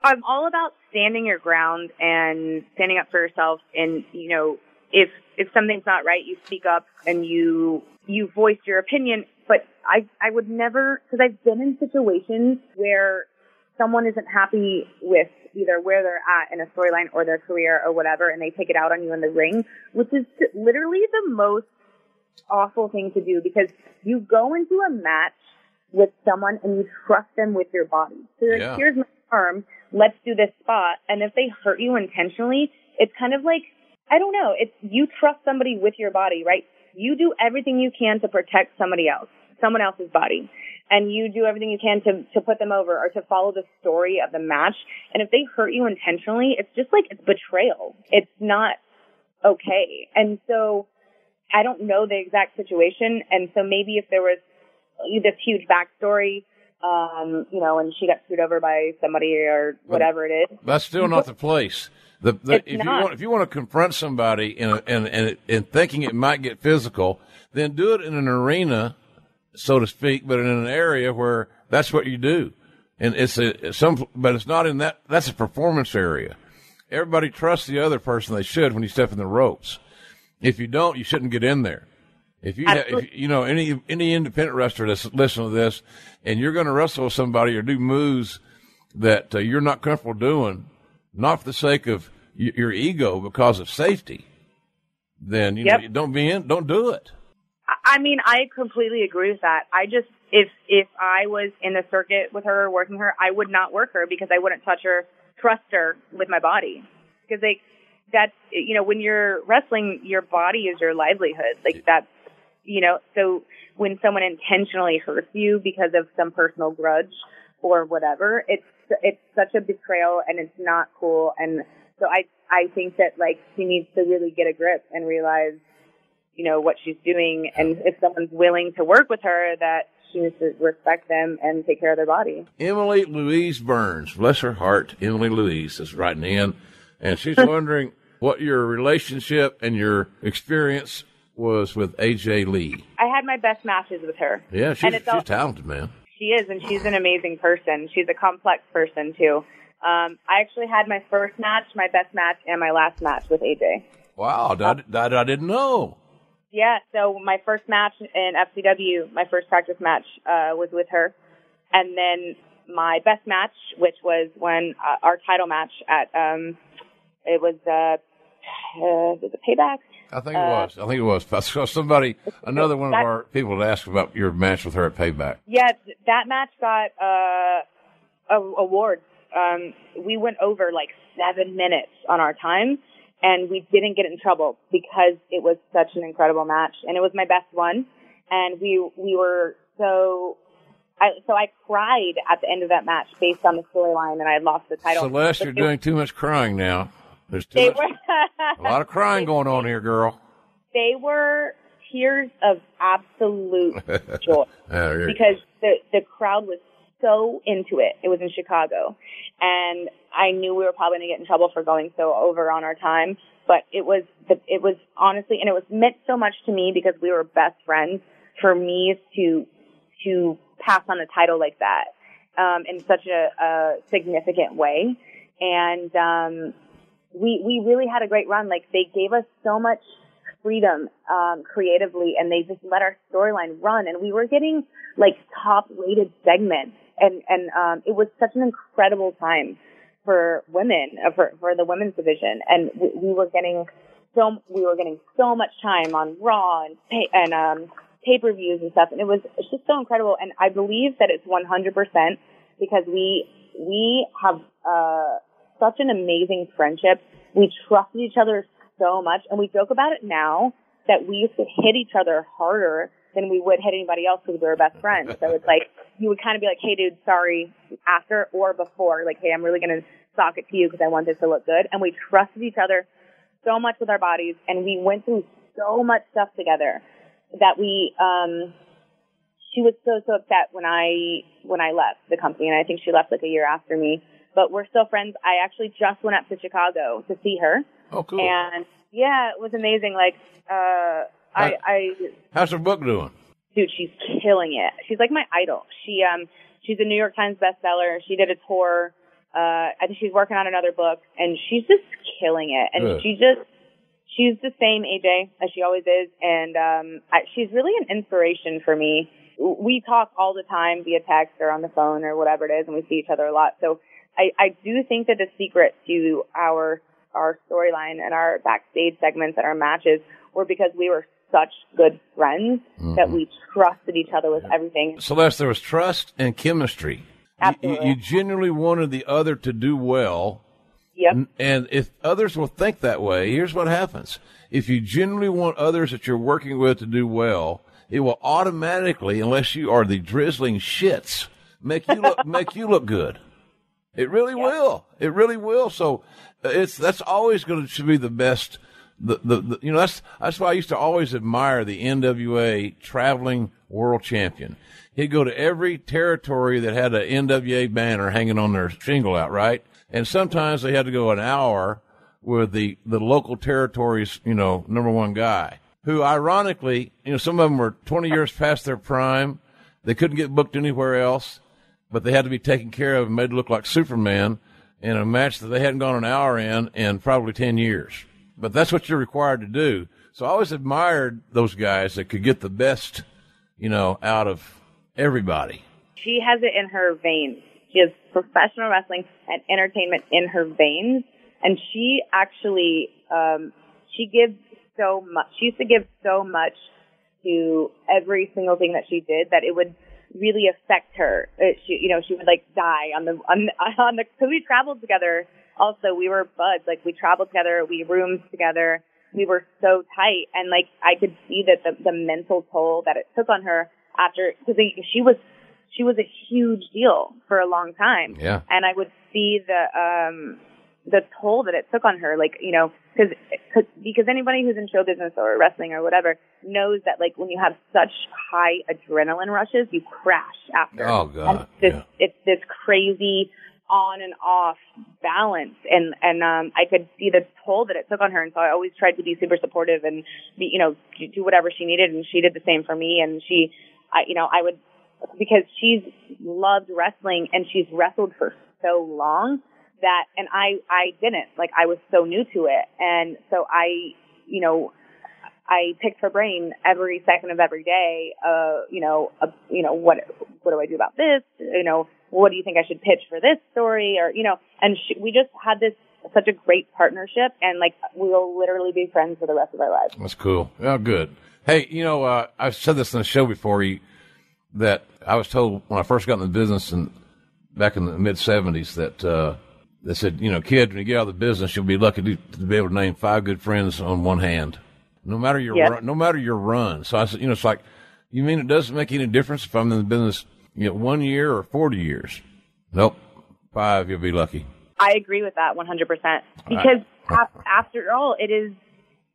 I'm all about standing your ground and standing up for yourself. And you know, if if something's not right, you speak up and you you voice your opinion. But I I would never because I've been in situations where someone isn't happy with either where they're at in a storyline or their career or whatever, and they take it out on you in the ring, which is literally the most awful thing to do because you go into a match with someone and you trust them with your body. So like, Yeah. here's my arm, let's do this spot. And if they hurt you intentionally, it's kind of like, I don't know, it's you trust somebody with your body, right? You do everything you can to protect somebody else, someone else's body. And you do everything you can to, to put them over or to follow the story of the match. And if they hurt you intentionally, it's just like it's betrayal. It's not okay. And so I don't know the exact situation. And so maybe if there was this huge backstory, um, you know, and she got screwed over by somebody or whatever it is. That's still not the place. The, the, It's if not. you want if you want to confront somebody in a, and and and thinking it might get physical, then do it in an arena, so to speak, but in an area where that's what you do. And it's a some, but it's not in that. That's a performance area. Everybody trusts the other person. They should when you step in the ropes. If you don't, you shouldn't get in there. If you, ha- if, you know, any any independent wrestler that's listening to this, and you're going to wrestle with somebody or do moves that uh, you're not comfortable doing, not for the sake of your ego, because of safety, then you Yep. know, don't be in, don't do it. I mean, I completely agree with that. I just if if I was in the circuit with her, working her, I would not work her because I wouldn't touch her, trust her with my body. Because like that's you know when you're wrestling, your body is your livelihood. Like that's you know so when someone intentionally hurts you because of some personal grudge or whatever, it's it's such a betrayal and it's not cool. And so I I think that like she needs to really get a grip and realize you know, what she's doing. And if someone's willing to work with her, that she needs to respect them and take care of their body. Emily Louise Burns, bless her heart, Emily Louise is writing in, and she's wondering what your relationship and your experience was with AJ Lee. I had my best matches with her. Yeah, she's, she's talented, man. She is, and she's an amazing person. She's a complex person too. Um, I actually had my first match, my best match, and my last match with AJ. Wow, that, that I didn't know. Yeah, so my first match in FCW, my first practice match, uh, was with her. And then my best match, which was when uh, our title match at, um, it was, uh, uh, was it Payback? I think it Uh, was. I think it was. I saw somebody, another one of our people had asked about your match with her at Payback. Yeah, that match got, uh, a- awards. Um, we went over like seven minutes on our time and we didn't get in trouble because it was such an incredible match and it was my best one. And we, we were so, I, so I cried at the end of that match based on the storyline and I had lost the title. Celeste, you're doing too much crying now. There's too much, were, a lot of crying going on here, girl. they were tears of absolute joy. Oh, there because the the crowd was so into it. It was in Chicago, and I knew we were probably going to get in trouble for going so over on our time. But it was the, it was honestly, and it was meant so much to me because we were best friends. For me to to pass on a title like that um, in such a, a significant way, and um, we we really had a great run. Like they gave us so much freedom um, creatively, and they just let our storyline run. And we were getting like top rated segments, and and um, it was such an incredible time for women uh, for for the women's division, and we, we were getting so we were getting so much time on Raw and pay, and um, pay per views and stuff, and it was it's just so incredible. And I believe that it's 100 percent because we we have uh, such an amazing friendship. We trusted each other so much, and we joke about it now that we used to hit each other harder than we would hit anybody else because we were best friends. So it's like you would kind of be like, "Hey, dude, sorry," after or before, like, "Hey, I'm really gonna sock it to you because I want this to look good." And we trusted each other so much with our bodies, and we went through so much stuff together that we. um she was so so upset when I when I left the company, and I think she left like a year after me. But we're still friends. I actually just went up to Chicago to see her, Oh, cool. and yeah, it was amazing. Like, uh, I, I, How's her book doing? dude, she's killing it. She's like my idol. She, um, she's a New York Times bestseller. She did a tour. Uh, I think she's working on another book, and she's just killing it. And Good. she just, she's the same AJ as she always is, and um, I, she's really an inspiration for me. We talk all the time via text or on the phone or whatever it is, and we see each other a lot. So I, I do think that the secret to our our storyline and our backstage segments and our matches were because we were such good friends that we trusted each other with everything. Celeste, there was trust and chemistry. You- You, Absolutely. you genuinely wanted the other to do well. Yep. And if others will think that way, here's what happens. If you genuinely want others that you're working with to do well, it will automatically, unless you are the drizzling shits, make you look, make you look good. It really will. It really will. So uh, it's that's always going to be the best. The, the, the you know that's that's why I used to always admire the NWA traveling world champion. He'd go to every territory that had an NWA banner hanging on their shingle out, right? And sometimes they had to go an hour with the the local territory's you know number one guy, who ironically, you know, some of them were 20 years past their prime. They couldn't get booked anywhere else, but they had to be taken care of and made to look like Superman in a match that they hadn't gone an hour in in probably 10 years. But that's what you're required to do. So I always admired those guys that could get the best, you know, out of everybody. She has it in her veins. She has professional wrestling and entertainment in her veins, and she actually um, she gives so much. She used to give so much to every single thing that she did that it would really affect her. Uh, she, you know, she would like die on the on on the because we traveled together. Also, we were buds. Like we traveled together, we roomed together. We were so tight, and like I could see that the the mental toll that it took on her after because she was she was a huge deal for a long time. Yeah. And I would see the um the toll that it took on her, like you know, because because anybody who's in show business or wrestling or whatever knows that like when you have such high adrenaline rushes, you crash after. Oh god. And it's this yeah. it's this crazy on and off balance. And and um I could see the toll that it took on her. And so I always tried to be super supportive and be you know do whatever she needed. And she did the same for me. And she I you know I would because she's loved wrestling and she's wrestled for so long that and I I didn't. Like I was so new to it. And so I you know I picked her brain every second of every day uh you know uh, you know what what do I do about this? You know what do you think I should pitch for this story or you know and she, we just had this such a great partnership and like we will literally be friends for the rest of our lives That's cool. Oh, good. Hey, you know, uh, I've said this in the show before. You that I was told when I first got in the business and back in the mid '70s that uh, they said, you know, kid, when you get out of the business, you'll be lucky to, to be able to name five good friends on one hand, no matter your Yeah. run, no matter your run. So I said, you know, it's like, you mean it doesn't make any difference if I'm in the business, you know, one year or forty years? Nope, five, you'll be lucky. I agree with that 100% because af- after all, it is,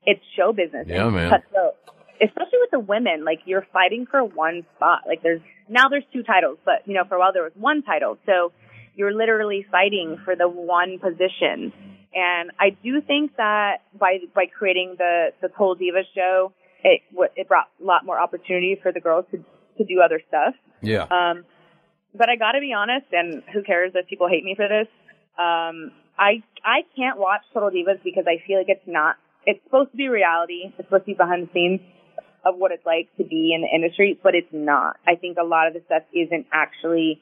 it's show business. Yeah, It's man. cutthroat. Especially with the women, like you're fighting for one spot. Like there's, now there's two titles, but you know, for a while there was one title. So you're literally fighting for the one position. And I do think that by, by creating the, the Total Divas show, it, it brought a lot more opportunity for the girls to, to do other stuff. Yeah. Um, but I got to be honest, and who cares if people hate me for this? Um, I I can't watch Total Divas because I feel like it's not. It's supposed to be reality. It's supposed to be behind the scenes of what it's like to be in the industry, but it's not. I think a lot of the stuff isn't actually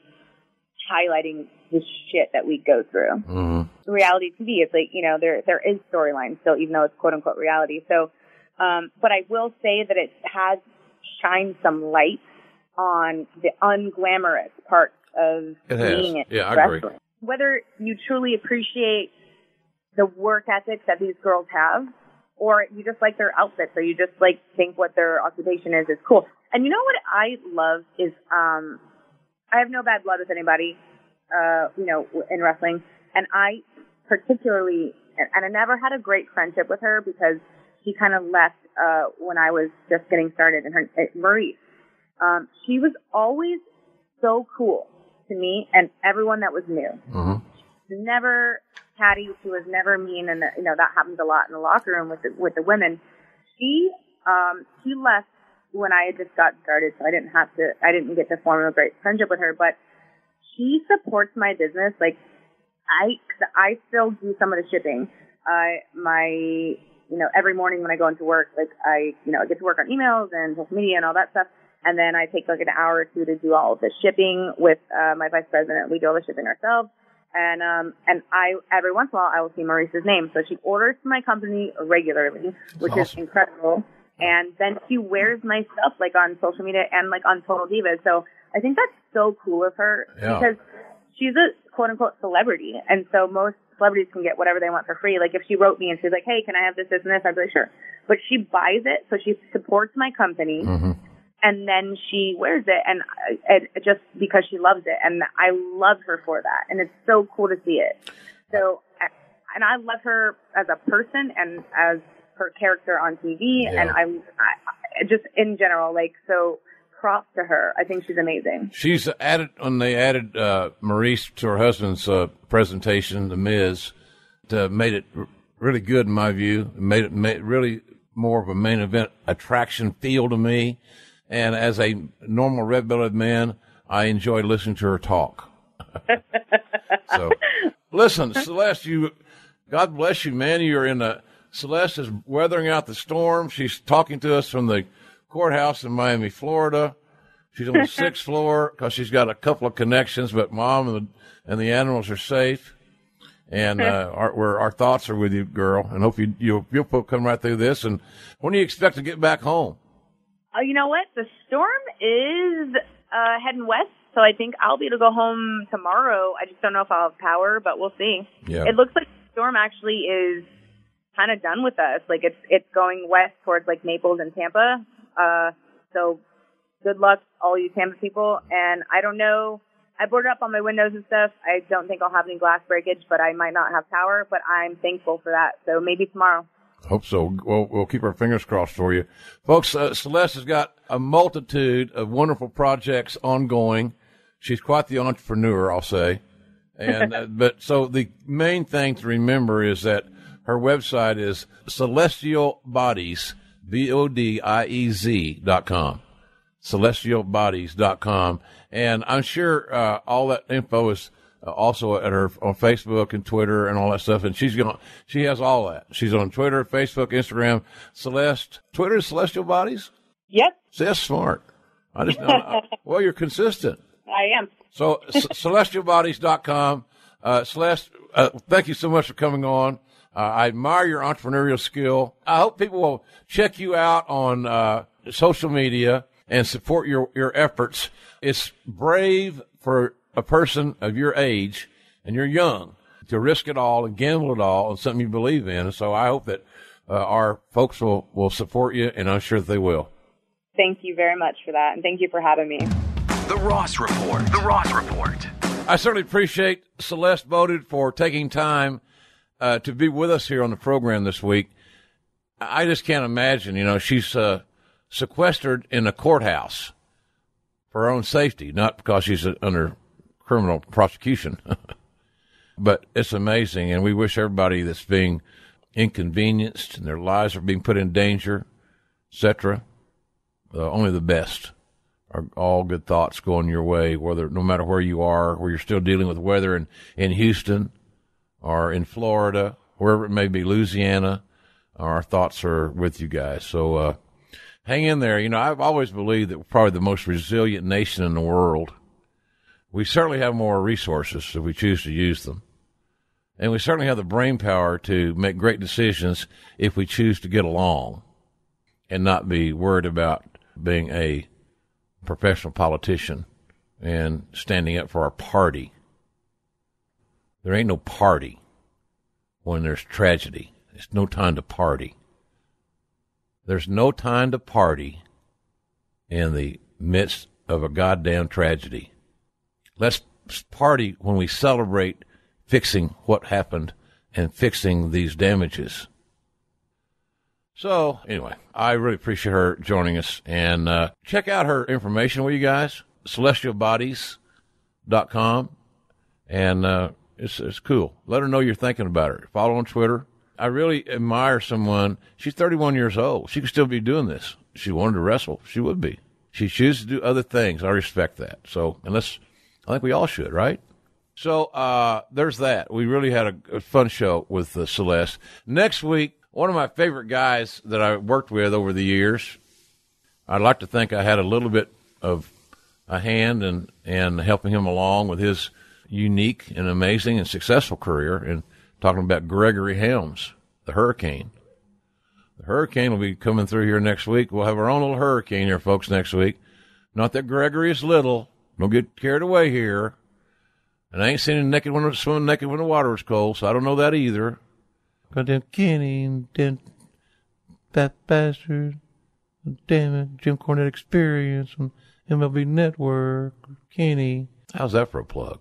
highlighting the shit that we go through. Mm-hmm. Reality TV is like you know there there is storyline still, even though it's quote unquote reality. So, um, but I will say that it has shined some light on the unglamorous parts of It has. being in Yeah, I agree. wrestling. Whether you truly appreciate the work ethic that these girls have, or you just like their outfits, or you just like think what their occupation is is cool. And you know what I love is um, I have no bad blood with anybody, uh, you know, in wrestling, and I particularly and I never had a great friendship with her because she kind of left uh, when I was just getting started. And her uh, Maryse, um, she was always so cool to me and everyone that was new. Mm-hmm. Never catty. She was never mean, and you know that happens a lot in the locker room with the, with the women. She um, she left when I had just got started, so I didn't have to. I didn't get to form a great friendship with her, but she supports my business. Like I, I still do some of the shipping. I my you know every morning when I go into work, like I you know I get to work on emails and social media and all that stuff. And then I take like an hour or two to do all of the shipping with uh, my vice president. We do all the shipping ourselves. And um and I every once in a while I will see Maryse's name. So she orders from my company regularly, which is incredible. And then she wears my stuff like on social media and like on Total Divas. So I think that's so cool of her Yeah. because she's a quote unquote celebrity. And so most celebrities can get whatever they want for free. Like if she wrote me and she's like, Hey, can I have this, this and this? I'd be like, sure. But she buys it. So she supports my company Mm-hmm. And then she wears it and, and just because she loves it and I love her for that and it's so cool to see it. So and I love her as a person and as her character on TV Yeah. and I, I just in general like so props to her. I think she's amazing. She's added when they added uh, Maryse to her husband's uh, presentation, The Miz, to made it r- really good in my view. Made it made really more of a main event attraction feel to me. And as a normal red-belted man, I enjoy listening to her talk. so, listen, Celeste, you, God bless you, man. You're in a, Celeste is weathering out the storm. She's talking to us from the courthouse in Miami, Florida. She's on the sixth floor because she's got a couple of connections, but mom and the, and the animals are safe. And uh, our, we're, our thoughts are with you, girl, and hope you you'll, you'll come right through this. And when do you expect to get back home? Oh, you know what? The storm is uh, heading west, so I think I'll be able to go home tomorrow. I just don't know if I'll have power, but we'll see. Yeah. It looks like the storm actually is kind of done with us. Like it's it's going west towards like Naples and Tampa. Uh, so good luck, all you Tampa people. And I don't know. I boarded up on my windows and stuff. I don't think I'll have any glass breakage, but I might not have power. But I'm thankful for that. So maybe tomorrow. Hope so. We'll, we'll keep our fingers crossed for you. Folks, uh, Celeste has got a multitude of wonderful projects ongoing. She's quite the entrepreneur, I'll say. And, uh, but so the main thing to remember is that her website is celestial bodies, B-O-D-I-E-Z dot com, celestialbodiez dot com. And I'm sure, uh, all that info is, uh, also at her on Facebook and Twitter and all that stuff. And she's going, she has all that. She's on Twitter, Facebook, Instagram. Celeste, Twitter is Celestial Bodies. Yep, See, that's smart. I just, I, well, you're consistent. I am. So, c- celestialbodiez.com. Uh, Celeste, uh, thank you so much for coming on. Uh, I admire your entrepreneurial skill. I hope people will check you out on, uh, social media and support your, your efforts. It's brave for a person of your age and you're young to risk it all and gamble it all on something you believe in. And so I hope that, uh, our folks will, will support you and I'm sure that they will. Thank you very much for that, and thank you for having me. The Ross Report. The Ross Report. I certainly appreciate Celeste Boded for taking time uh, to be with us here on the program this week. I just can't imagine, you know, she's uh, sequestered in a courthouse for her own safety, not because she's uh, under criminal prosecution. but it's amazing, and we wish everybody that's being inconvenienced and their lives are being put in danger, etc. Uh, only the best are all good thoughts going your way, whether no matter where you are, where you're still dealing with weather in, in Houston or in Florida, wherever it may be, Louisiana, our thoughts are with you guys. So uh, hang in there. You know, I've always believed that we're probably the most resilient nation in the world. We certainly have more resources if we choose to use them. And we certainly have the brain power to make great decisions if we choose to get along and not be worried about being a professional politician and standing up for our party. There ain't no party when there's tragedy. It's no time to party. There's no time to party in the midst of a goddamn tragedy. Let's party when we celebrate fixing what happened and fixing these damages. So anyway, I really appreciate her joining us and uh, check out her information, will you guys? Celestialbodiez.com. And uh, it's, it's cool. Let her know you're thinking about her. Follow on Twitter. I really admire someone. She's 31 years old. She could still be doing this. She wanted to wrestle. She would be. She chooses to do other things. I respect that. So, unless I think we all should, right? So, uh, there's that. We really had a, a fun show with uh, Celeste. Next week, one of my favorite guys that I worked with over the years. I'd like to think I had a little bit of a hand in, in helping him along with his unique and amazing and successful career. And talking about Gregory Helms, the Hurricane. The Hurricane will be coming through here next week. We'll have our own little hurricane here, folks, next week. Not that Gregory is little. Don't get carried away here. And I ain't seen him naked when swimming naked when the water was cold, so I don't know that either. Then Kenny then that bastard, damn it, Jim Cornette Experience and MLB Network, Kenny. How's that for a plug?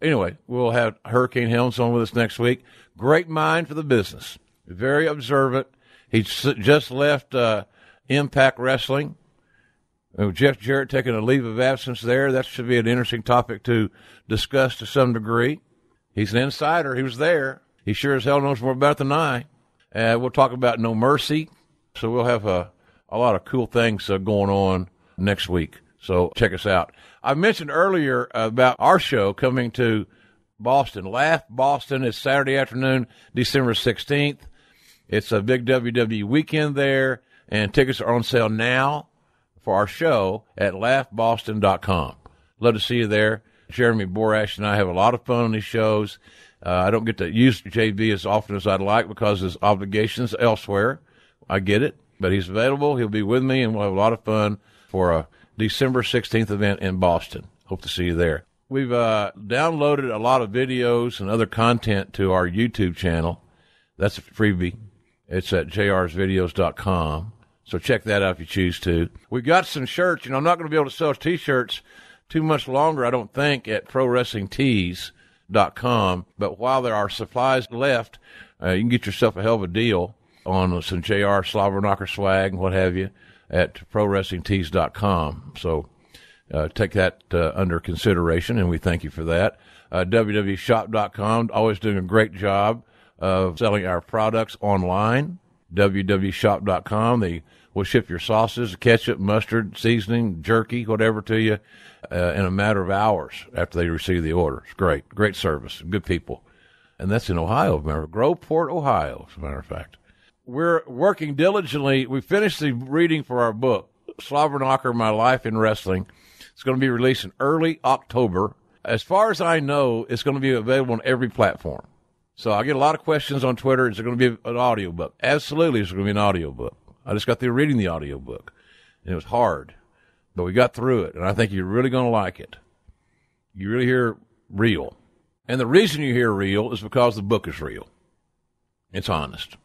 Anyway, we'll have Hurricane Helms on with us next week. Great mind for the business. Very observant. He just left uh, Impact Wrestling. Uh, Jeff Jarrett taking a leave of absence there. That should be an interesting topic to discuss to some degree. He's an insider. He was there. He sure as hell knows more about it than I. Uh, we'll talk about No Mercy. So we'll have a, a lot of cool things uh, going on next week. So check us out. I mentioned earlier about our show coming to Boston. Laugh Boston is Saturday afternoon, December 16th. It's a big WWE weekend there, and tickets are on sale now for our show at laughboston.com. Love to see you there. Jeremy Borash and I have a lot of fun on these shows. Uh, I don't get to use JB as often as I'd like because his obligations elsewhere. I get it, but he's available. He'll be with me, and we'll have a lot of fun for a December 16th event in Boston. Hope to see you there. We've uh, downloaded a lot of videos and other content to our YouTube channel. That's a freebie. It's at jrsvideos.com. So check that out if you choose to. We've got some shirts. You know, I'm not going to be able to sell t-shirts too much longer, I don't think, at prowrestlingtees.com. But while there are supplies left, uh, you can get yourself a hell of a deal on some JR Slobberknocker swag and what have you at prowrestlingtees.com. So uh, take that uh, under consideration, and we thank you for that. Uh, www.shop.com, always doing a great job of selling our products online. www.shop.com. They will ship your sauces, ketchup, mustard, seasoning, jerky, whatever to you uh, in a matter of hours after they receive the order. It's great. Great service. Good people. And that's in Ohio, remember. Groveport, Ohio, as a matter of fact. We're working diligently. We finished the reading for our book, Slobberknocker, My Life in Wrestling. It's going to be released in early October. As far as I know, it's going to be available on every platform. So I get a lot of questions on Twitter. Is it going to be an audio book? Absolutely, it's going to be an audio book. I just got through reading the audio book, and it was hard, but we got through it, and I think you're really going to like it. You really hear real, and the reason you hear real is because the book is real. It's honest,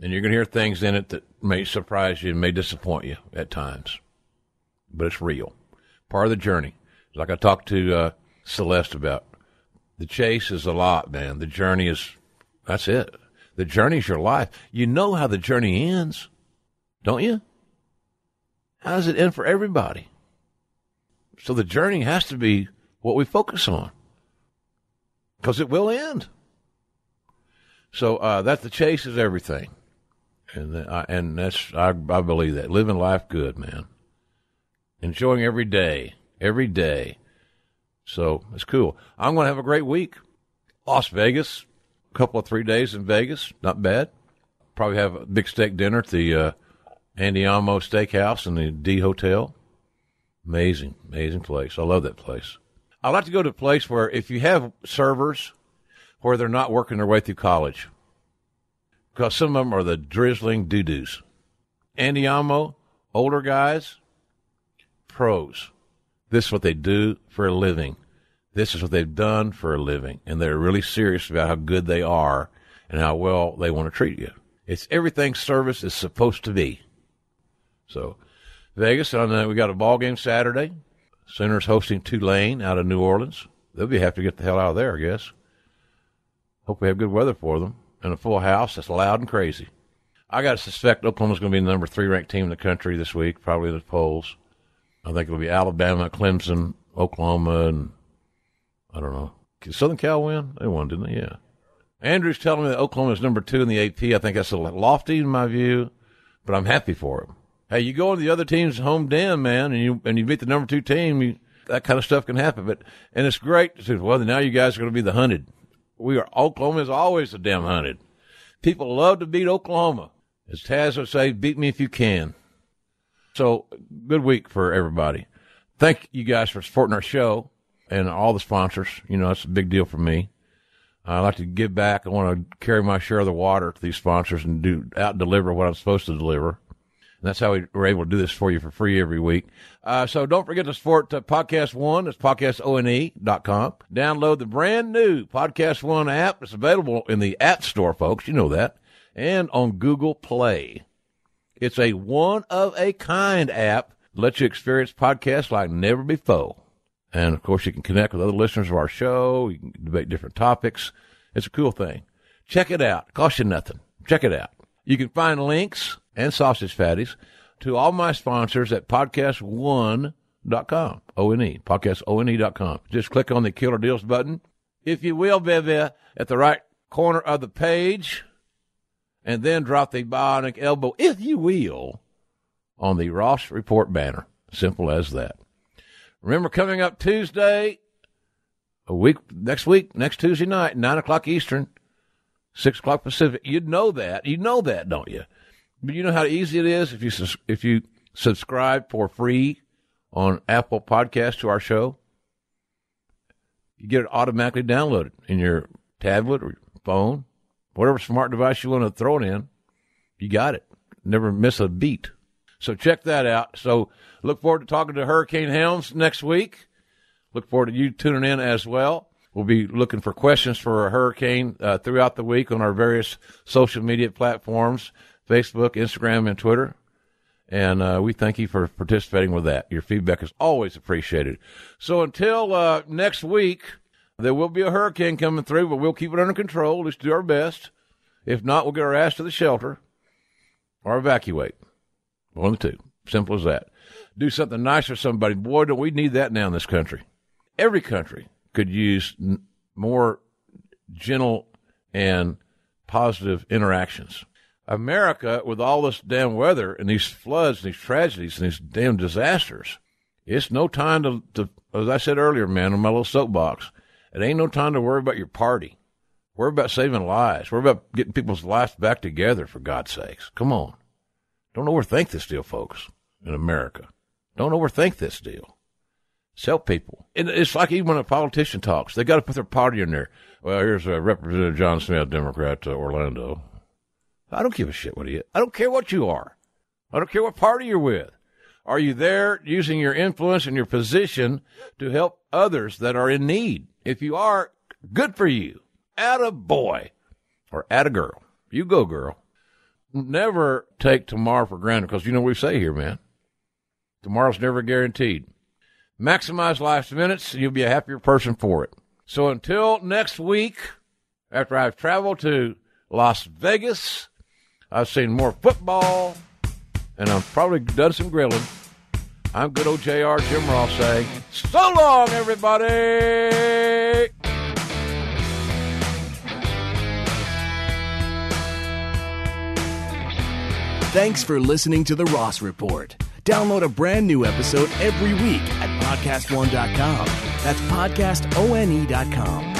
and you're going to hear things in it that may surprise you and may disappoint you at times, but it's real. Part of the journey, like I talked to uh, Celeste about. The chase is a lot, man. The journey is, that's it. The journey's your life. You know how the journey ends, don't you? How does it end for everybody? So the journey has to be what we focus on because it will end. So uh, that the chase is everything, and I, and that's I, I believe that living life good, man. Enjoying every day, every day. So it's cool. I'm going to have a great week. Las Vegas, a couple of three days in Vegas, not bad. Probably have a big steak dinner at the uh, Andiamo Steakhouse and the D Hotel. Amazing, amazing place. I love that place. I like to go to a place where if you have servers where they're not working their way through college, because some of them are the drizzling doo doos. Andiamo, older guys, pros. This is what they do for a living. This is what they've done for a living. And they're really serious about how good they are and how well they want to treat you. It's everything service is supposed to be. So, Vegas, on uh, we got a ball game Saturday. Sooners hosting Tulane out of New Orleans. They'll be happy to get the hell out of there, I guess. Hope we have good weather for them and a full house that's loud and crazy. I got to suspect Oklahoma's going to be the number three ranked team in the country this week, probably in the polls. I think it'll be Alabama, Clemson, Oklahoma, and I don't know. Did Southern Cal win? They won, didn't they? Yeah. Andrew's telling me that Oklahoma is number two in the AP. I think that's a little lofty in my view, but I'm happy for him. Hey, you go into the other team's home den, man, and you and you beat the number two team. You, that kind of stuff can happen, but and it's great to well, now you guys are going to be the hunted. We are Oklahoma is always the damn hunted. People love to beat Oklahoma. As Taz would say, beat me if you can. So good week for everybody. Thank you guys for supporting our show and all the sponsors. You know, it's a big deal for me. I like to give back. I want to carry my share of the water to these sponsors and do out deliver what I'm supposed to deliver. And that's how we, are able to do this for you for free every week. Uh, so don't forget to support uh, Podcast One. It's podcastone.com. Download the brand new Podcast One app. It's available in the App Store, folks. You know that. And on Google Play. It's a one of a kind app that lets you experience podcasts like never before. And of course, you can connect with other listeners of our show. You can debate different topics. It's a cool thing. Check it out. Cost you nothing. Check it out. You can find links and sausage fatties to all my sponsors at podcast1.com. O-N-E. Podcastone.com. Just click on the Killer Deals button. If you will, baby, at the right corner of the page, and then drop the bionic elbow, if you will, on the Ross Report banner. Simple as that. Remember, coming up Tuesday, a week next week, next Tuesday night, nine o'clock Eastern, six o'clock Pacific. You know that. You know that, don't you? But you know how easy it is if you if you subscribe for free on Apple Podcast to our show. You get it automatically downloaded in your tablet or phone, whatever smart device you want to throw it in. You got it. Never miss a beat. So check that out. So look forward to talking to Hurricane Helms next week. Look forward to you tuning in as well. We'll be looking for questions for a hurricane uh, throughout the week on our various social media platforms Facebook, Instagram, and Twitter. And uh, we thank you for participating with that. Your feedback is always appreciated. So until uh, next week, there will be a hurricane coming through, but we'll keep it under control. Let's do our best. If not, we'll get our ass to the shelter or evacuate. One of the two. Simple as that. Do something nice for somebody. Boy, don't we need that now in this country. Every country could use n- more gentle and positive interactions. America, with all this damn weather and these floods, and these tragedies, and these damn disasters, it's no time to, to, as I said earlier, man, on my little soapbox, it ain't no time to worry about your party. Worry about saving lives. Worry about getting people's lives back together, for God's sakes. Come on. Don't overthink this deal, folks, in America. Don't overthink this deal. Help people. And it's like even when a politician talks, they got to put their party in there. Well, here's uh, Representative John Smith, Democrat, uh, Orlando. I don't give a shit what he is. I don't care what you are. I don't care what party you're with. Are you there using your influence and your position to help others that are in need? If you are, good for you. Add a boy or add a girl. You go, girl. Never take tomorrow for granted because you know what we say here, man. Tomorrow's never guaranteed. Maximize life's minutes and you'll be a happier person for it. So until next week, after I've traveled to Las Vegas, I've seen more football, and I've probably done some grilling. I'm good old JR Jim Ross saying, so long, everybody! Thanks for listening to The Ross Report. Download a brand new episode every week at podcastone.com. That's podcastone.com.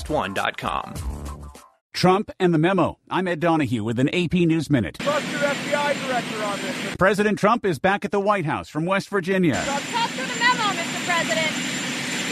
podcast1.com. Trump and the memo. I'm Ed Donahue with an AP News Minute. Trust your FBI director on this. President Trump is back at the White House from West Virginia. Talk to the memo, Mr. President.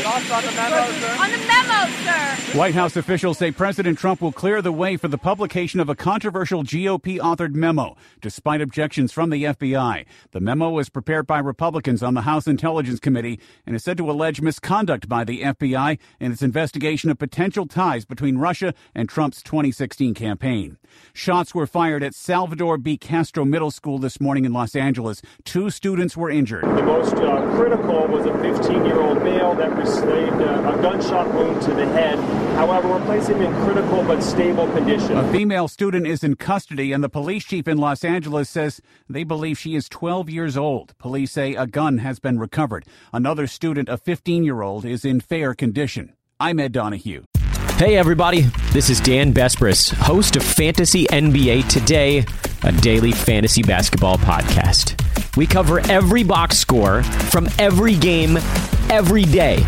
Thoughts on the memo, sir? On the memo, sir. White House officials say President Trump will clear the way for the publication of a controversial GOP authored memo, despite objections from the FBI. The memo was prepared by Republicans on the House Intelligence Committee and is said to allege misconduct by the FBI in its investigation of potential ties between Russia and Trump's 2016 campaign. Shots were fired at Salvador B. Castro Middle School this morning in Los Angeles. Two students were injured. The most uh, critical was a 15 year old male that received uh, a gunshot wound to the head. However, we're placing him in critical but stable condition. A female student is in custody, and the police chief in Los Angeles says they believe she is 12 years old. Police say a gun has been recovered. Another student, a 15 year old, is in fair condition. I'm Ed Donahue. Hey, everybody. This is Dan Besbris, host of Fantasy NBA Today, a daily fantasy basketball podcast. We cover every box score from every game, every day.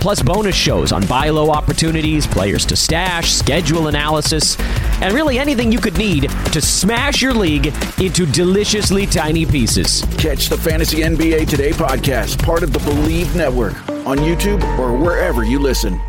Plus, bonus shows on buy low opportunities, players to stash, schedule analysis, and really anything you could need to smash your league into deliciously tiny pieces. Catch the Fantasy NBA Today podcast, part of the Believe Network, on YouTube or wherever you listen.